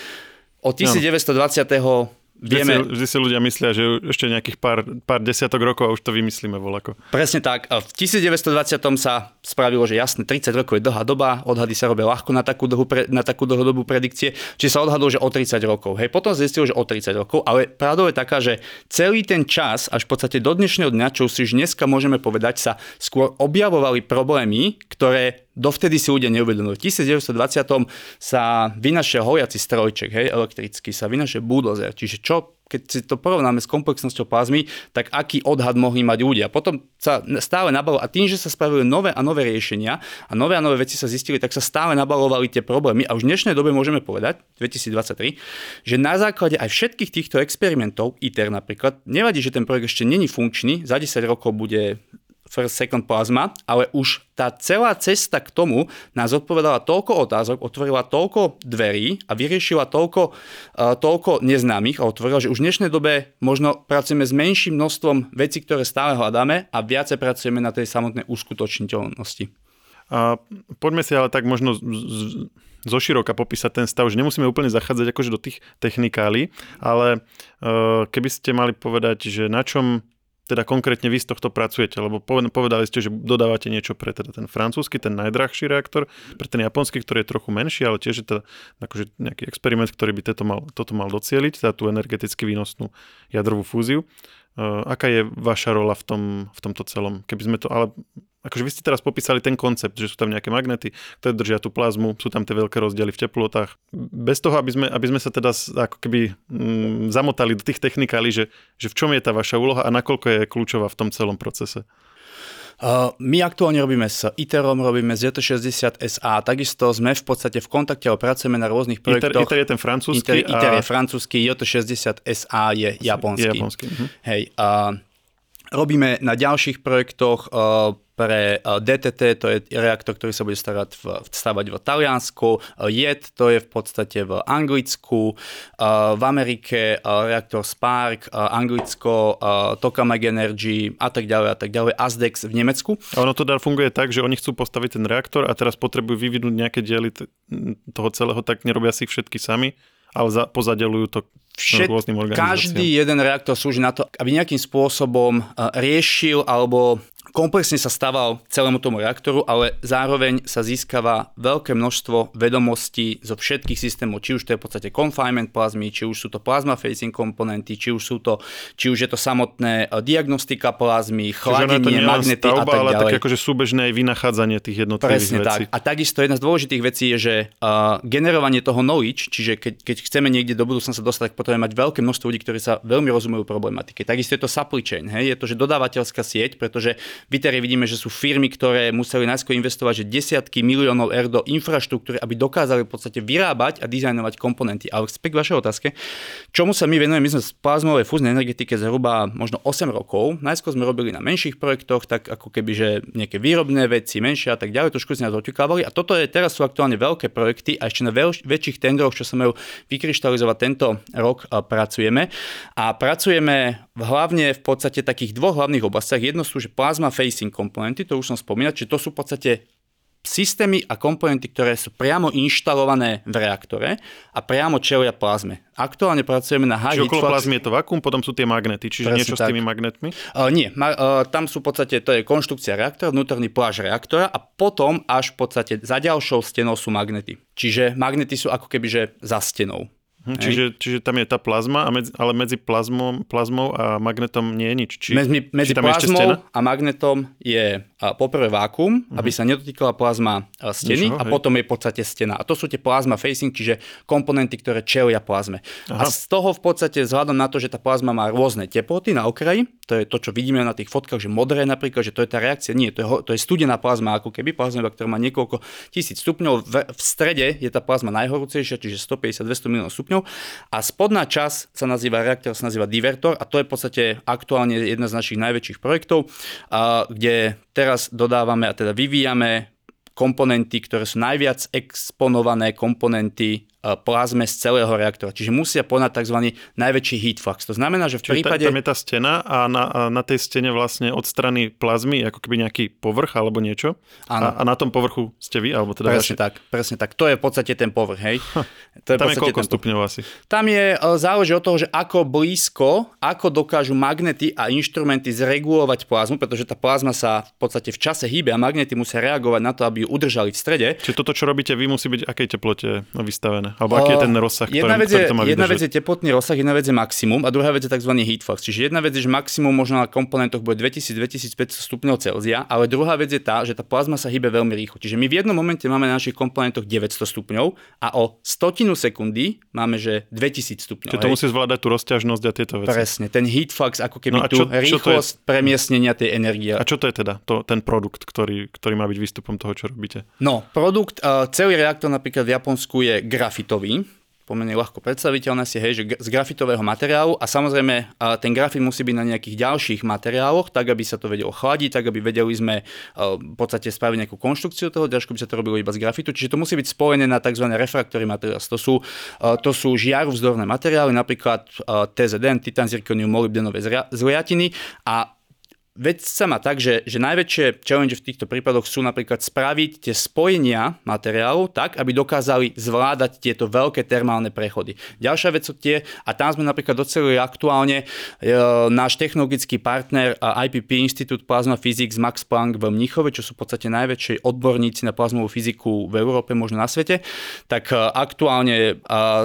Od 1920. No. Vieme... Vždy, si, vždy si ľudia myslia, že ešte nejakých pár, pár desiatok rokov a už to vymyslíme volako. Presne tak. V 1920 sa spravilo, že jasne, 30 rokov je dlhá doba, odhady sa robia ľahko na takú, dobu, na takú dlhodobú predikcie, či sa odhadlo, že o 30 rokov. Hej, potom zistilo, že o 30 rokov, ale pravdou je taká, že celý ten čas, až v podstate do dnešného dňa, čo si už dneska môžeme povedať, sa skôr objavovali problémy, ktoré dovtedy si ľudia neuvedomili. V 1920 sa vynašiel hojací strojček, hej, elektrický, sa vynašiel bulldozer, čiže čo keď si to porovnáme s komplexnosťou plazmy, tak aký odhad mohli mať ľudia. Potom sa stále nabalo a tým, že sa spravili nové a nové riešenia a nové a nové veci sa zistili, tak sa stále nabalovali tie problémy a už v dnešnej dobe môžeme povedať, 2023, že na základe aj všetkých týchto experimentov, ITER napríklad, nevadí, že ten projekt ešte není funkčný, za 10 rokov bude first second plasma, ale už tá celá cesta k tomu nás odpovedala toľko otázok, otvorila toľko dverí a vyriešila toľko, uh, toľko neznámych a otvorila, že už v dnešnej dobe možno pracujeme s menším množstvom vecí, ktoré stále hľadáme a viacej pracujeme na tej samotnej uskutočniteľnosti. A poďme si ale tak možno z, z, zoširoka popísať ten stav, že nemusíme úplne zachádzať akože do tých technikálí, ale uh, keby ste mali povedať, že na čom teda konkrétne vy z tohto pracujete, lebo povedali ste, že dodávate niečo pre teda ten francúzsky, ten najdrahší reaktor, pre ten japonský, ktorý je trochu menší, ale tiež je to akože nejaký experiment, ktorý by toto mal, toto mal docieliť, teda tú energeticky výnosnú jadrovú fúziu. Uh, aká je vaša rola v, tom, v tomto celom? Keby sme to, ale akože vy ste teraz popísali ten koncept, že sú tam nejaké magnety, ktoré držia tú plazmu, sú tam tie veľké rozdiely v teplotách. Bez toho, aby sme, aby sme sa teda ako keby mm, zamotali do tých technikálí, že, že v čom je tá vaša úloha a nakoľko je kľúčová v tom celom procese. Uh, my aktuálne robíme s ITERom, robíme s JT60 SA, takisto sme v podstate v kontakte a pracujeme na rôznych projektoch. ITER, ITER je ten francúzsky. ITER, a... ITER je francúzsky, JT60 SA je japonský. Je japonský. Uh-huh. Hej, uh, robíme na ďalších projektoch uh, pre eh, DTT, to je reaktor, ktorý sa bude starať v, stavať v Taliansku, JET, to je v podstate v Anglicku, eh, v Amerike reaktor Spark, Anglicko, Tokamak Energy a tak ďalej a tak ďalej, Azdex v Nemecku. A ono to dá funguje tak, že oni chcú postaviť ten reaktor a teraz potrebujú vyvinúť nejaké diely toho celého, tak nerobia si ich všetky sami, ale za, pozadelujú to Všet, rôznym. Každý jeden reaktor slúži na to, aby nejakým spôsobom riešil alebo komplexne sa staval celému tomu reaktoru, ale zároveň sa získava veľké množstvo vedomostí zo všetkých systémov, či už to je v podstate confinement plazmy, či už sú to plasma facing komponenty, či už, sú to, či už je to samotné eh, diagnostika plazmy, chladenie, magnety stavba, a tak ďalej. ale také akože súbežné aj vynachádzanie tých jednotlivých Presne vecí. tak. A takisto jedna z dôležitých vecí je, že uh, generovanie toho knowledge, čiže keď, keď chceme niekde do budúcna sa dostať, tak potrebujeme mať veľké množstvo ľudí, ktorí sa veľmi rozumejú problematike. Takisto je to supply chain, hej? je to, že dodávateľská sieť, pretože v ITERE vidíme, že sú firmy, ktoré museli najskôr investovať že desiatky miliónov eur do infraštruktúry, aby dokázali v podstate vyrábať a dizajnovať komponenty. Ale späť k vašej otázke, čomu sa my venujeme? My sme v plazmovej fúznej energetike zhruba možno 8 rokov. Najskôr sme robili na menších projektoch, tak ako keby, že nejaké výrobné veci, menšie a tak ďalej, trošku si nás očakávali. A toto je, teraz sú aktuálne veľké projekty a ešte na veľ, väčších tendroch, čo sa majú vykryštalizovať tento rok, pracujeme. A pracujeme hlavne v podstate takých dvoch hlavných oblastiach. Jedno sú, že plasma facing komponenty, to už som spomínal, čiže to sú v podstate systémy a komponenty, ktoré sú priamo inštalované v reaktore a priamo čelia plazme. Aktuálne pracujeme na high Čiže okolo plazmy je to vakuum, potom sú tie magnety, čiže Presne niečo tak. s tými magnetmi? Uh, nie, ma, uh, tam sú v podstate, to je konštrukcia reaktora, vnútorný pláž reaktora a potom až v podstate za ďalšou stenou sú magnety. Čiže magnety sú ako keby že za stenou. Hm, čiže, čiže tam je tá plazma, a medzi, ale medzi plazmou, plazmou a magnetom nie je nič. Či, medzi medzi či plazmou a magnetom je poprvé vákum, uh-huh. aby sa nedotýkala plazma steny Ničo, a hej. potom je v podstate stena. A to sú tie plazma facing, čiže komponenty, ktoré čelia plazme. Aha. A z toho v podstate vzhľadom na to, že tá plazma má rôzne teploty na okraji, to je to, čo vidíme na tých fotkách, že modré napríklad, že to je tá reakcia, nie, to je, to je studená plazma, ako keby plazma, ktorá má niekoľko tisíc stupňov. V, v strede je tá plazma najhorúcejšia, čiže 150-200 miliónov stupňov a spodná časť sa nazýva reaktor, sa nazýva divertor. A to je v podstate aktuálne jedna z našich najväčších projektov, kde teraz dodávame a teda vyvíjame komponenty, ktoré sú najviac exponované komponenty plazme z celého reaktora. Čiže musia ponať tzv. najväčší heat flux. To znamená, že v Čiže prípade... tam je tá stena a na, a na tej stene vlastne od strany plazmy ako keby nejaký povrch alebo niečo. A, a na tom povrchu ste vy? Alebo teda presne vaši... tak, presne tak. To je v podstate ten povrch, hej. To je tam je koľko stupňov asi? Tam je, e, záleží od toho, že ako blízko, ako dokážu magnety a inštrumenty zregulovať plazmu, pretože tá plazma sa v podstate v čase hýbe a magnety musia reagovať na to, aby ju udržali v strede. Čiže toto, čo robíte vy, musí byť akej teplote vystavené? Alebo aký je ten rozsah, ktorý, jedna vec je, ktorý to má Jedna vec je teplotný rozsah, jedna vec je maximum a druhá vec je tzv. heat flux. Čiže jedna vec je, že maximum možno na komponentoch bude 2000-2500 stupňov Celzia, ale druhá vec je tá, že tá plazma sa hýbe veľmi rýchlo. Čiže my v jednom momente máme na našich komponentoch 900 stupňov a o stotinu sekundy máme, že 2000 stupňov. Čiže to musí zvládať tú rozťažnosť a tieto veci. Presne, ten heat flux, ako keby no tú rýchlosť premiesnenia tej energie. A čo to je teda, to, ten produkt, ktorý, ktorý má byť výstupom toho, čo robíte? No, produkt, uh, celý reaktor napríklad v Japonsku je grafitový, pomerne ľahko predstaviteľné si, hej, že z grafitového materiálu a samozrejme ten grafit musí byť na nejakých ďalších materiáloch, tak aby sa to vedelo chladiť, tak aby vedeli sme v podstate spraviť nejakú konštrukciu toho, ďalšie by sa to robilo iba z grafitu, čiže to musí byť spojené na tzv. refraktory materiál. To sú, to sú žiaru vzdorné materiály, napríklad TZN, titán, zirkonium, molybdenové zliatiny a vec sa má tak, že, že najväčšie challenge v týchto prípadoch sú napríklad spraviť tie spojenia materiálov tak, aby dokázali zvládať tieto veľké termálne prechody. Ďalšia vec sú tie, a tam sme napríklad docelili aktuálne e, náš technologický partner IPP Institute Plasma Physics Max Planck v Mnichove, čo sú v podstate najväčší odborníci na plazmovú fyziku v Európe, možno na svete, tak e, aktuálne e,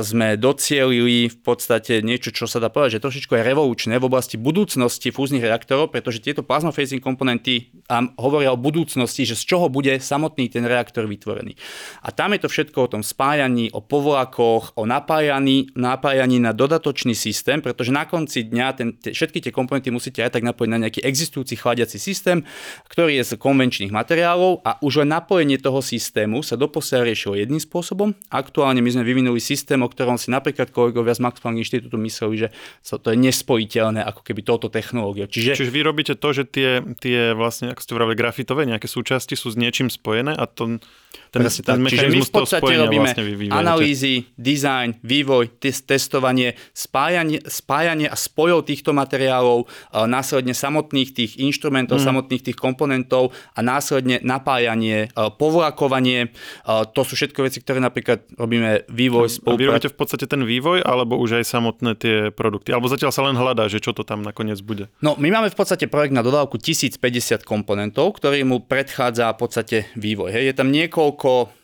sme docielili v podstate niečo, čo sa dá povedať, že trošičku je revolučné v oblasti budúcnosti fúznych reaktorov, pretože tieto plasma phasing komponenty um, hovoria o budúcnosti, že z čoho bude samotný ten reaktor vytvorený. A tam je to všetko o tom spájaní, o povolakoch, o napájaní, napájaní na dodatočný systém, pretože na konci dňa ten, t- všetky tie komponenty musíte aj tak napojiť na nejaký existujúci chladiaci systém, ktorý je z konvenčných materiálov a už len napojenie toho systému sa doposiaľ riešilo jedným spôsobom. Aktuálne my sme vyvinuli systém, o ktorom si napríklad kolegovia z Max Planck inštitútu mysleli, že to je nespojiteľné ako keby touto technológiou. Čiže, Čiže vy robíte to, že tie, tie vlastne, ako ste vravili, grafitové nejaké súčasti sú s niečím spojené a to, ten, Presne ten tak. Čiže my v podstate robíme vlastne analýzy, design, vývoj, test, testovanie, spájanie, spájanie a spojov týchto materiálov, následne samotných tých inštrumentov, mm. samotných tých komponentov a následne napájanie, povlakovanie. To sú všetko veci, ktoré napríklad robíme vývoj, spoluprácu. Vy robíte v podstate ten vývoj, alebo už aj samotné tie produkty? Alebo zatiaľ sa len hľadá, že čo to tam nakoniec bude? No, my máme v podstate projekt na dodávku 1050 komponentov, ktorý mu predchádza v podstate vývoj. Hej. Je tam niekoľko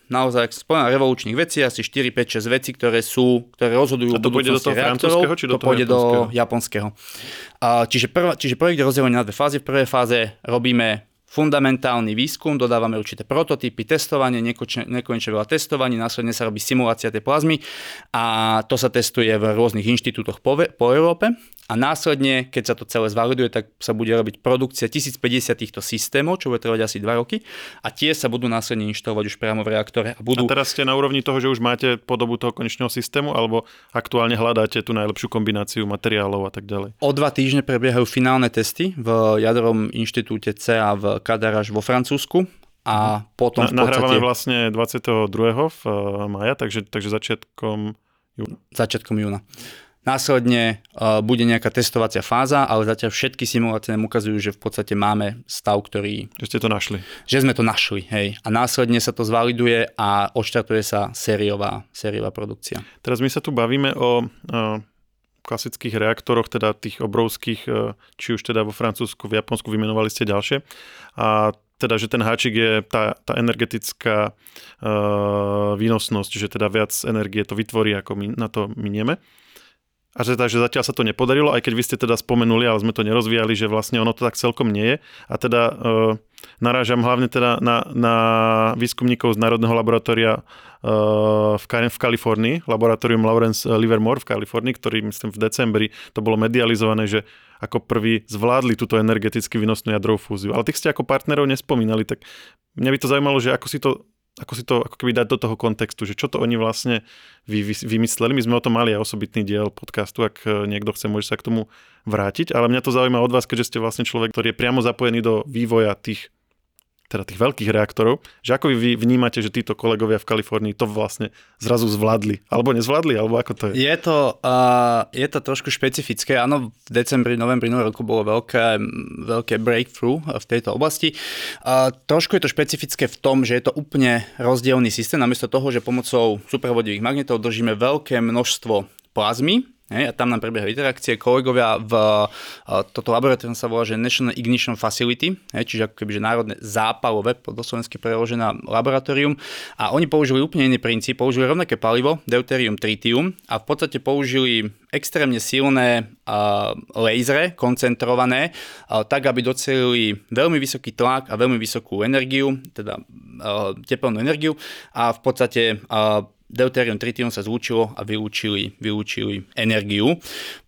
naozaj spomínam revolučných vecí, asi 4, 5, 6 vecí, ktoré sú, ktoré rozhodujú A to pôjde do toho francúzského, či do to toho pôjde japonského? do japonského. A, čiže, prv, čiže projekt je rozdelený na dve fázy. V prvej fáze robíme fundamentálny výskum, dodávame určité prototypy, testovanie, nekonečne veľa testovaní, následne sa robí simulácia tej plazmy a to sa testuje v rôznych inštitútoch po, po Európe a následne, keď sa to celé zvaliduje, tak sa bude robiť produkcia 1050 týchto systémov, čo bude trvať asi 2 roky a tie sa budú následne inštalovať už priamo v reaktore. A, budú... a teraz ste na úrovni toho, že už máte podobu toho konečného systému alebo aktuálne hľadáte tú najlepšiu kombináciu materiálov a tak ďalej? O dva týždne prebiehajú finálne testy v jadrovom inštitúte CA v Kadaraž vo Francúzsku a potom na, v podstate... Nahrávame vlastne 22. v eh, maja, takže, takže začiatkom júna. Začiatkom júna. Následne uh, bude nejaká testovacia fáza, ale zatiaľ všetky simulácie nám ukazujú, že v podstate máme stav, ktorý... Že ste to našli. Že sme to našli, hej. A následne sa to zvaliduje a odštartuje sa sériová, sériová produkcia. Teraz my sa tu bavíme o uh, klasických reaktoroch, teda tých obrovských, uh, či už teda vo Francúzsku, v Japonsku vymenovali ste ďalšie. A teda, že ten háčik je tá, tá energetická uh, výnosnosť, že teda viac energie to vytvorí, ako my na to minieme. A že, takže zatiaľ sa to nepodarilo, aj keď vy ste teda spomenuli, ale sme to nerozvíjali, že vlastne ono to tak celkom nie je. A teda e, narážam hlavne teda na, na výskumníkov z Národného laboratória e, v, v Kalifornii, laboratórium Lawrence Livermore v Kalifornii, ktorý myslím v decembri to bolo medializované, že ako prví zvládli túto energeticky výnosnú jadrovú fúziu. Ale tých ste ako partnerov nespomínali, tak mňa by to zaujímalo, že ako si to ako si to ako keby dať do toho kontextu, že čo to oni vlastne vy, vy, vymysleli. My sme o tom mali aj osobitný diel podcastu, ak e, niekto chce, môže sa k tomu vrátiť, ale mňa to zaujíma od vás, keďže ste vlastne človek, ktorý je priamo zapojený do vývoja tých teda tých veľkých reaktorov, že ako vy vnímate, že títo kolegovia v Kalifornii to vlastne zrazu zvládli, alebo nezvládli, alebo ako to je? Je to, uh, je to trošku špecifické, áno, v decembri, novembri nového roku bolo veľké, veľké breakthrough v tejto oblasti. Uh, trošku je to špecifické v tom, že je to úplne rozdielný systém, namiesto toho, že pomocou supervodivých magnetov držíme veľké množstvo plazmy, Hej, a tam nám prebiehajú interakcie. Kolegovia v toto laboratórium sa volá, že National Ignition Facility, hej, čiže ako keby, že národné zápalové, po doslovensky preložené laboratórium. A oni použili úplne iný princíp, použili rovnaké palivo, deuterium tritium a v podstate použili extrémne silné uh, lasery, koncentrované, uh, tak aby docelili veľmi vysoký tlak a veľmi vysokú energiu, teda uh, teplnú energiu a v podstate uh, deuterium tritium sa zlúčilo a vylúčili, vylúčili energiu.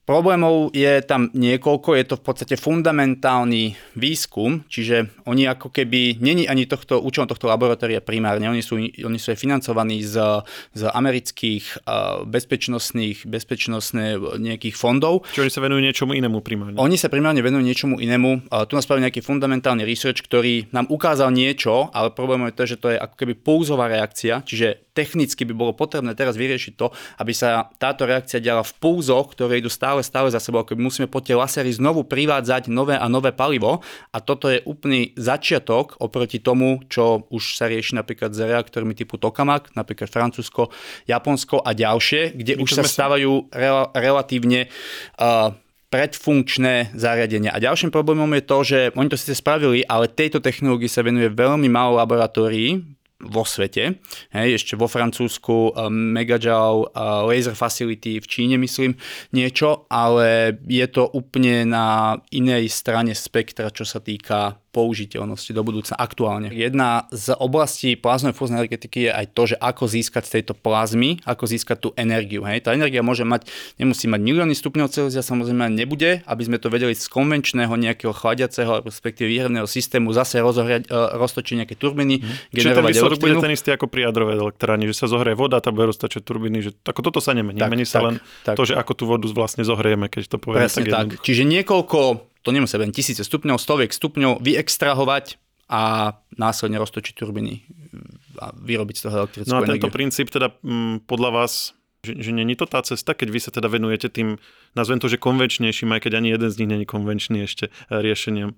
Problémov je tam niekoľko, je to v podstate fundamentálny výskum, čiže oni ako keby, není ani tohto, účelom tohto laboratória primárne, oni sú, oni sú aj financovaní z, z amerických bezpečnostných, bezpečnostných nejakých fondov. Čiže oni sa venujú niečomu inému primárne? Oni sa primárne venujú niečomu inému. Tu nás spravili nejaký fundamentálny research, ktorý nám ukázal niečo, ale problém je to, že to je ako keby pulzová reakcia, čiže technicky by bolo potrebné teraz vyriešiť to, aby sa táto reakcia diala v pulzoch, ktoré idú stále stále, stále za sebou, ako musíme po tie lasery znovu privádzať nové a nové palivo a toto je úplný začiatok oproti tomu, čo už sa rieši napríklad s reaktormi typu Tokamak, napríklad Francúzsko, Japonsko a ďalšie, kde My už sa stávajú rel- relatívne uh, predfunkčné zariadenia. A ďalším problémom je to, že oni to síce spravili, ale tejto technológii sa venuje veľmi málo laboratórií, vo svete. Hej, ešte vo Francúzsku uh, Megajoule uh, Laser Facility v Číne myslím niečo, ale je to úplne na inej strane spektra, čo sa týka použiteľnosti do budúcna aktuálne. Jedna z oblastí plazmovej fúznej energetiky je aj to, že ako získať z tejto plazmy, ako získať tú energiu. Hej. Tá energia môže mať, nemusí mať milióny stupňov Celzia, samozrejme nebude, aby sme to vedeli z konvenčného nejakého chladiaceho, respektíve výhrevného systému zase rozohriať, uh, roztočiť nejaké turbíny, hmm. generovať Čiže ten výsledok bude ten istý ako pri jadrovej elektrárni, že sa zohrie voda, tá bude roztačať turbíny, že ako toto sa nemení. Tak, Mení sa tak, len tak. to, že ako tú vodu vlastne zohrieme, keď to povieme Presne tak. tak. Čiže niekoľko to nemusí byť tisíce stupňov, stoviek stupňov, vyextrahovať a následne roztočiť turbiny a vyrobiť z toho elektrickú No a energiu. tento princíp teda m, mm, podľa vás, že, že není to tá cesta, keď vy sa teda venujete tým, nazvem to, že konvenčnejším, aj keď ani jeden z nich není konvenčný ešte e, riešeniam?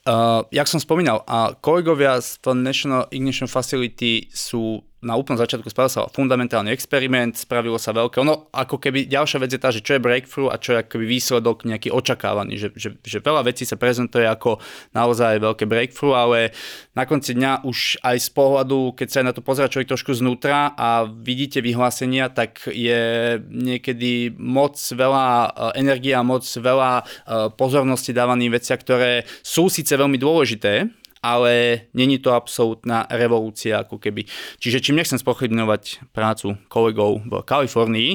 Uh, jak som spomínal, a kolegovia z National Ignition Facility sú na úplnom začiatku spravil sa fundamentálny experiment, spravilo sa veľké. Ono ako keby ďalšia vec je tá, že čo je breakthrough a čo je akoby výsledok nejaký očakávaný, že, že, že veľa vecí sa prezentuje ako naozaj veľké breakthrough, ale na konci dňa už aj z pohľadu, keď sa na to pozera človek trošku znútra a vidíte vyhlásenia, tak je niekedy moc veľa e, energie a moc veľa e, pozornosti dávaný veciam, ktoré sú síce veľmi dôležité, ale není to absolútna revolúcia ako keby. Čiže čím nechcem spochybňovať prácu kolegov v Kalifornii,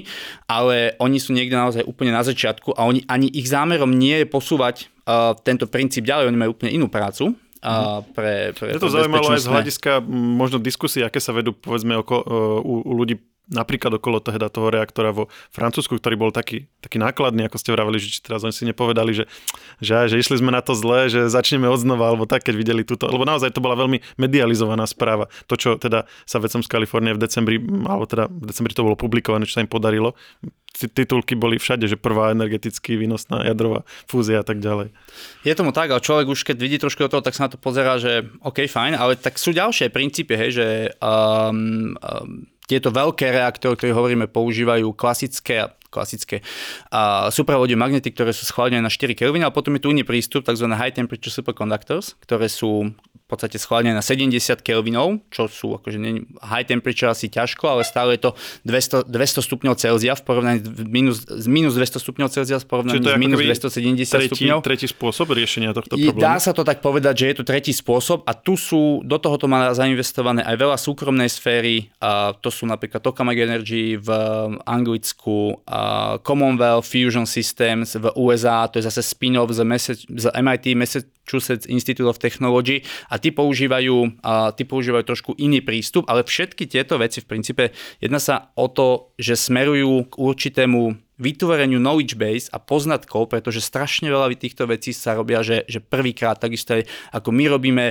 ale oni sú niekde naozaj úplne na začiatku a oni, ani ich zámerom nie je posúvať uh, tento princíp ďalej, oni majú úplne inú prácu, a mhm. pre, pre Je to zaujímavé aj z hľadiska možno diskusie, aké sa vedú povedzme oko, uh, u, u ľudí napríklad okolo teda toho reaktora vo Francúzsku, ktorý bol taký, taký nákladný, ako ste vraveli, že teraz oni si nepovedali, že, že, že išli sme na to zle, že začneme odznova, alebo tak, keď videli túto, lebo naozaj to bola veľmi medializovaná správa. To, čo teda sa vecom z Kalifornie v decembri, alebo teda v decembri to bolo publikované, čo sa im podarilo, titulky boli všade, že prvá energeticky výnosná jadrová fúzia a tak ďalej. Je tomu tak, ale človek už keď vidí trošku do toho, tak sa na to pozera, že OK, fajn, ale tak sú ďalšie princípy, hej, že um, um, tieto veľké reaktory, ktoré hovoríme, používajú klasické klasické uh, supravodie magnety, ktoré sú schválené na 4 Kelvin, a potom je tu iný prístup, tzv. high temperature superconductors, ktoré sú v podstate schválené na 70 Kelvinov, čo sú akože high temperature asi ťažko, ale stále je to 200, 200 stupňov Celzia v porovnaní s minus, z minus 200 stupňov Celzia v porovnaní s minus 270 tretí, stupňov. Tretí spôsob riešenia tohto problému. Dá sa to tak povedať, že je tu tretí spôsob a tu sú, do tohoto má zainvestované aj veľa súkromnej sféry, a to sú napríklad Tokamak Energy v Anglicku, a Commonwealth Fusion Systems v USA, to je zase spin-off z, z MIT, Massachusetts Institute of Technology a tí používajú, a tí používajú trošku iný prístup, ale všetky tieto veci v princípe jedná sa o to, že smerujú k určitému vytvoreniu knowledge base a poznatkov, pretože strašne veľa týchto vecí sa robia, že, že prvýkrát, takisto aj ako my robíme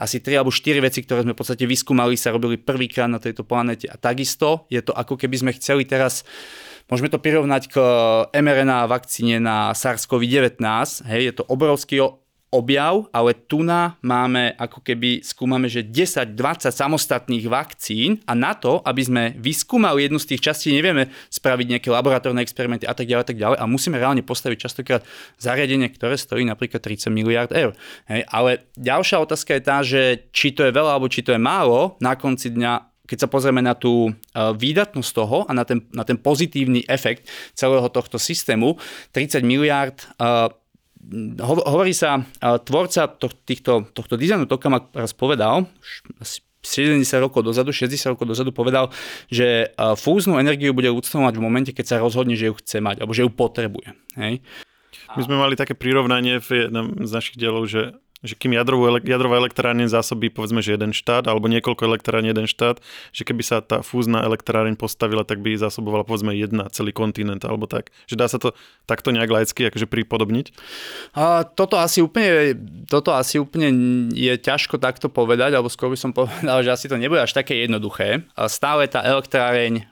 asi 3 alebo 4 veci, ktoré sme v podstate vyskúmali, sa robili prvýkrát na tejto planete a takisto je to ako keby sme chceli teraz Môžeme to prirovnať k mRNA vakcíne na SARS-CoV-19. Hej, je to obrovský objav, ale tu na máme ako keby skúmame, že 10-20 samostatných vakcín a na to, aby sme vyskúmali jednu z tých častí, nevieme spraviť nejaké laboratórne experimenty a tak ďalej, a tak ďalej a musíme reálne postaviť častokrát zariadenie, ktoré stojí napríklad 30 miliard eur. Hej, ale ďalšia otázka je tá, že či to je veľa alebo či to je málo, na konci dňa keď sa pozrieme na tú uh, výdatnosť toho a na ten, na ten pozitívny efekt celého tohto systému, 30 miliard uh, hovorí sa, tvorca týchto, tohto dizajnu Tokamak raz povedal, asi 70 rokov dozadu, 60 rokov dozadu povedal, že fúznu energiu bude úctovať v momente, keď sa rozhodne, že ju chce mať, alebo že ju potrebuje. Hej? My sme mali také prirovnanie v jednom z našich dielov, že že kým jadrovú, jadrová elektrárne zásobí povedzme, že jeden štát alebo niekoľko elektrární jeden štát, že keby sa tá fúzna elektrárne postavila, tak by zásobovala povedzme jedna celý kontinent alebo tak. Že dá sa to takto nejak laicky akože pripodobniť? A toto asi úplne, toto asi úplne je ťažko takto povedať, alebo skôr by som povedal, že asi to nebude až také jednoduché. A stále tá elektráreň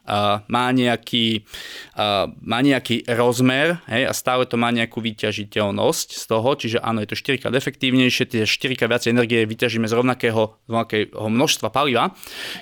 má nejaký, má nejaký rozmer hej, a stále to má nejakú vyťažiteľnosť z toho, čiže áno, je to 4 krát efektívnejšie, tie 4 krát viac energie vyťažíme z rovnakého, rovnakého množstva paliva,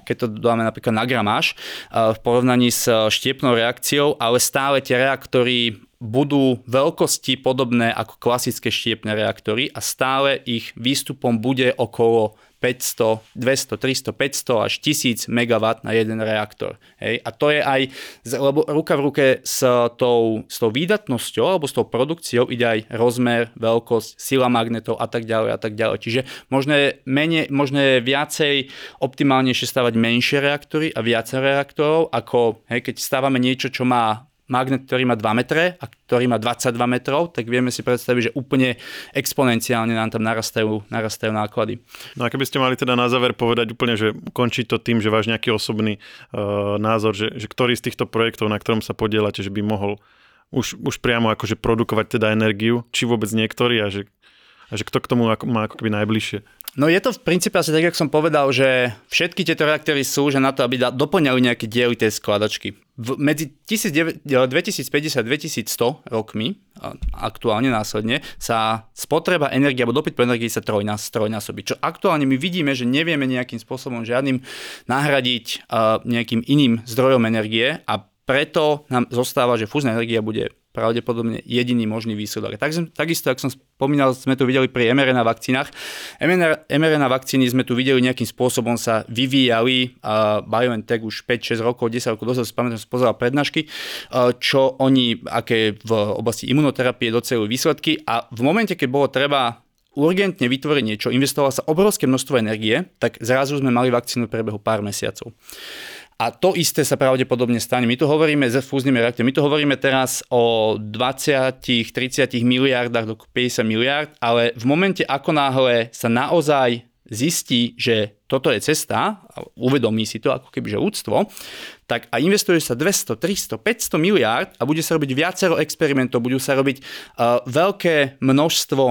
keď to dáme napríklad na gramáž v porovnaní s štiepnou reakciou, ale stále tie reaktory budú veľkosti podobné ako klasické štiepne reaktory a stále ich výstupom bude okolo 500, 200, 300, 500 až 1000 MW na jeden reaktor. Hej? A to je aj, lebo ruka v ruke s tou, s tou výdatnosťou alebo s tou produkciou ide aj rozmer, veľkosť, sila magnetov a tak ďalej a tak ďalej. Čiže možné, menej, možné viacej optimálnejšie stavať menšie reaktory a viacej reaktorov, ako hej, keď stávame niečo, čo má magnet, ktorý má 2 metre a ktorý má 22 metrov, tak vieme si predstaviť, že úplne exponenciálne nám tam narastajú, narastajú náklady. No a keby ste mali teda na záver povedať úplne, že končí to tým, že váš nejaký osobný uh, názor, že, že ktorý z týchto projektov, na ktorom sa podielate, že by mohol už, už priamo akože produkovať teda energiu, či vôbec niektorý a že, a že kto k tomu má ako keby najbližšie. No je to v princípe asi tak, ako som povedal, že všetky tieto reaktory sú že na to, aby doplňali nejaké diely tej skladačky. V, medzi 2050-2100 rokmi, aktuálne následne, sa spotreba energie alebo dopyt po energii sa trojnás, trojnásobí. Čo aktuálne my vidíme, že nevieme nejakým spôsobom žiadnym nahradiť uh, nejakým iným zdrojom energie a preto nám zostáva, že fúzna energia bude pravdepodobne jediný možný výsledok. Tak, takisto, ako som spomínal, sme tu videli pri mRNA vakcínach. mRNA, vakcíny sme tu videli nejakým spôsobom sa vyvíjali, a BioNTech už 5-6 rokov, 10 rokov dozadu, pamätám, som pozeral prednášky, čo oni, aké v oblasti imunoterapie docelujú výsledky a v momente, keď bolo treba urgentne vytvoriť niečo, investovalo sa obrovské množstvo energie, tak zrazu sme mali vakcínu v priebehu pár mesiacov. A to isté sa pravdepodobne stane. My tu hovoríme s fúznymi reaktormi, my tu hovoríme teraz o 20-30 miliardách do 50 miliard, ale v momente, ako náhle sa naozaj zistí, že toto je cesta, uvedomí si to ako keby že úctvo, tak a investuje sa 200, 300, 500 miliard a bude sa robiť viacero experimentov, budú sa robiť uh, veľké množstvo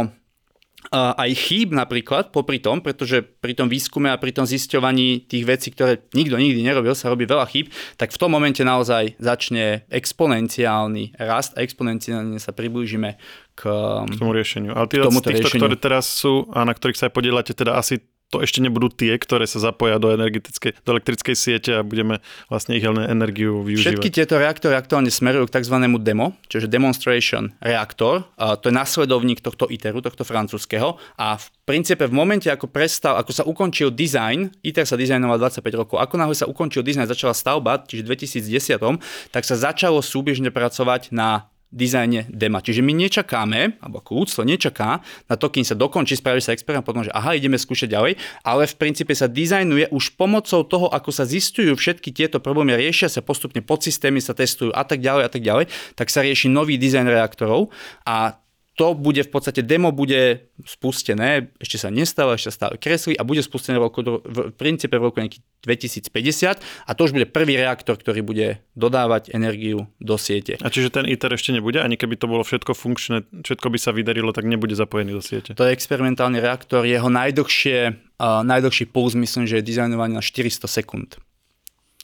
aj chýb napríklad popri tom, pretože pri tom výskume a pri tom zisťovaní tých vecí, ktoré nikto nikdy nerobil, sa robí veľa chýb, tak v tom momente naozaj začne exponenciálny rast a exponenciálne sa priblížime k, k tomu riešeniu. Ale tí, z týchto, riešeniu. ktoré teraz sú a na ktorých sa aj podielate, teda asi to ešte nebudú tie, ktoré sa zapoja do, energetickej, do elektrickej siete a budeme vlastne ich energiu využívať. Všetky tieto reaktory aktuálne smerujú k tzv. demo, čiže demonstration reaktor. To je nasledovník tohto ITERu, tohto francúzského. A v princípe v momente, ako prestal, ako sa ukončil design, ITER sa dizajnoval 25 rokov, ako náhle sa ukončil dizajn, začala stavba, čiže v 2010, tak sa začalo súbežne pracovať na dizajne dema. Čiže my nečakáme, alebo ako úctvo nečaká na to, kým sa dokončí, spraví sa experiment, potom, že aha, ideme skúšať ďalej, ale v princípe sa dizajnuje už pomocou toho, ako sa zistujú všetky tieto problémy, riešia sa postupne podsystémy, sa testujú a tak ďalej a tak ďalej, tak sa rieši nový dizajn reaktorov a to bude v podstate, demo bude spustené, ešte sa nestalo, ešte stále kreslí a bude spustené v, roku, v princípe v roku 2050 a to už bude prvý reaktor, ktorý bude dodávať energiu do siete. A čiže ten ITER ešte nebude? Ani keby to bolo všetko funkčné, všetko by sa vydarilo, tak nebude zapojený do siete? To je experimentálny reaktor, jeho najdlhšie, uh, najdlhší puls myslím, že je dizajnovaný na 400 sekúnd.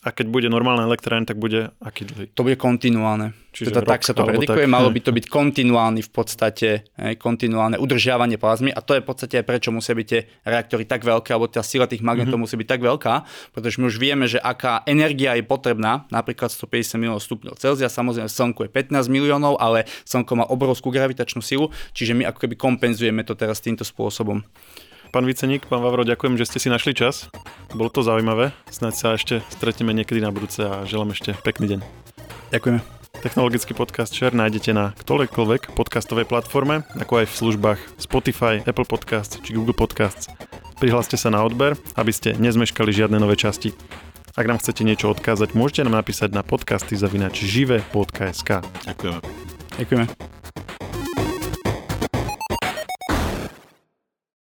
A keď bude normálna elektrárne, tak bude aký dlhý? To bude kontinuálne. Čiže teda rok, tak sa to predikuje, tak, malo by to byť kontinuálny v podstate, kontinuálne udržiavanie plazmy a to je v podstate aj prečo musia byť tie reaktory tak veľké, alebo tá sila tých magnetov mm-hmm. musí byť tak veľká, pretože my už vieme, že aká energia je potrebná, napríklad 150 miliónov stupňov Celzia, samozrejme Slnko je 15 miliónov, ale Slnko má obrovskú gravitačnú silu, čiže my ako keby kompenzujeme to teraz týmto spôsobom. Pán Viceník, pán Vavro, ďakujem, že ste si našli čas. Bolo to zaujímavé. Snaď sa ešte stretneme niekedy na budúce a želám ešte pekný deň. Ďakujeme. Technologický podcast Share nájdete na ktorékoľvek podcastovej platforme, ako aj v službách Spotify, Apple Podcasts či Google Podcasts. Prihláste sa na odber, aby ste nezmeškali žiadne nové časti. Ak nám chcete niečo odkázať, môžete nám napísať na podcasty zavinač žive.sk. Ďakujeme. Ďakujeme.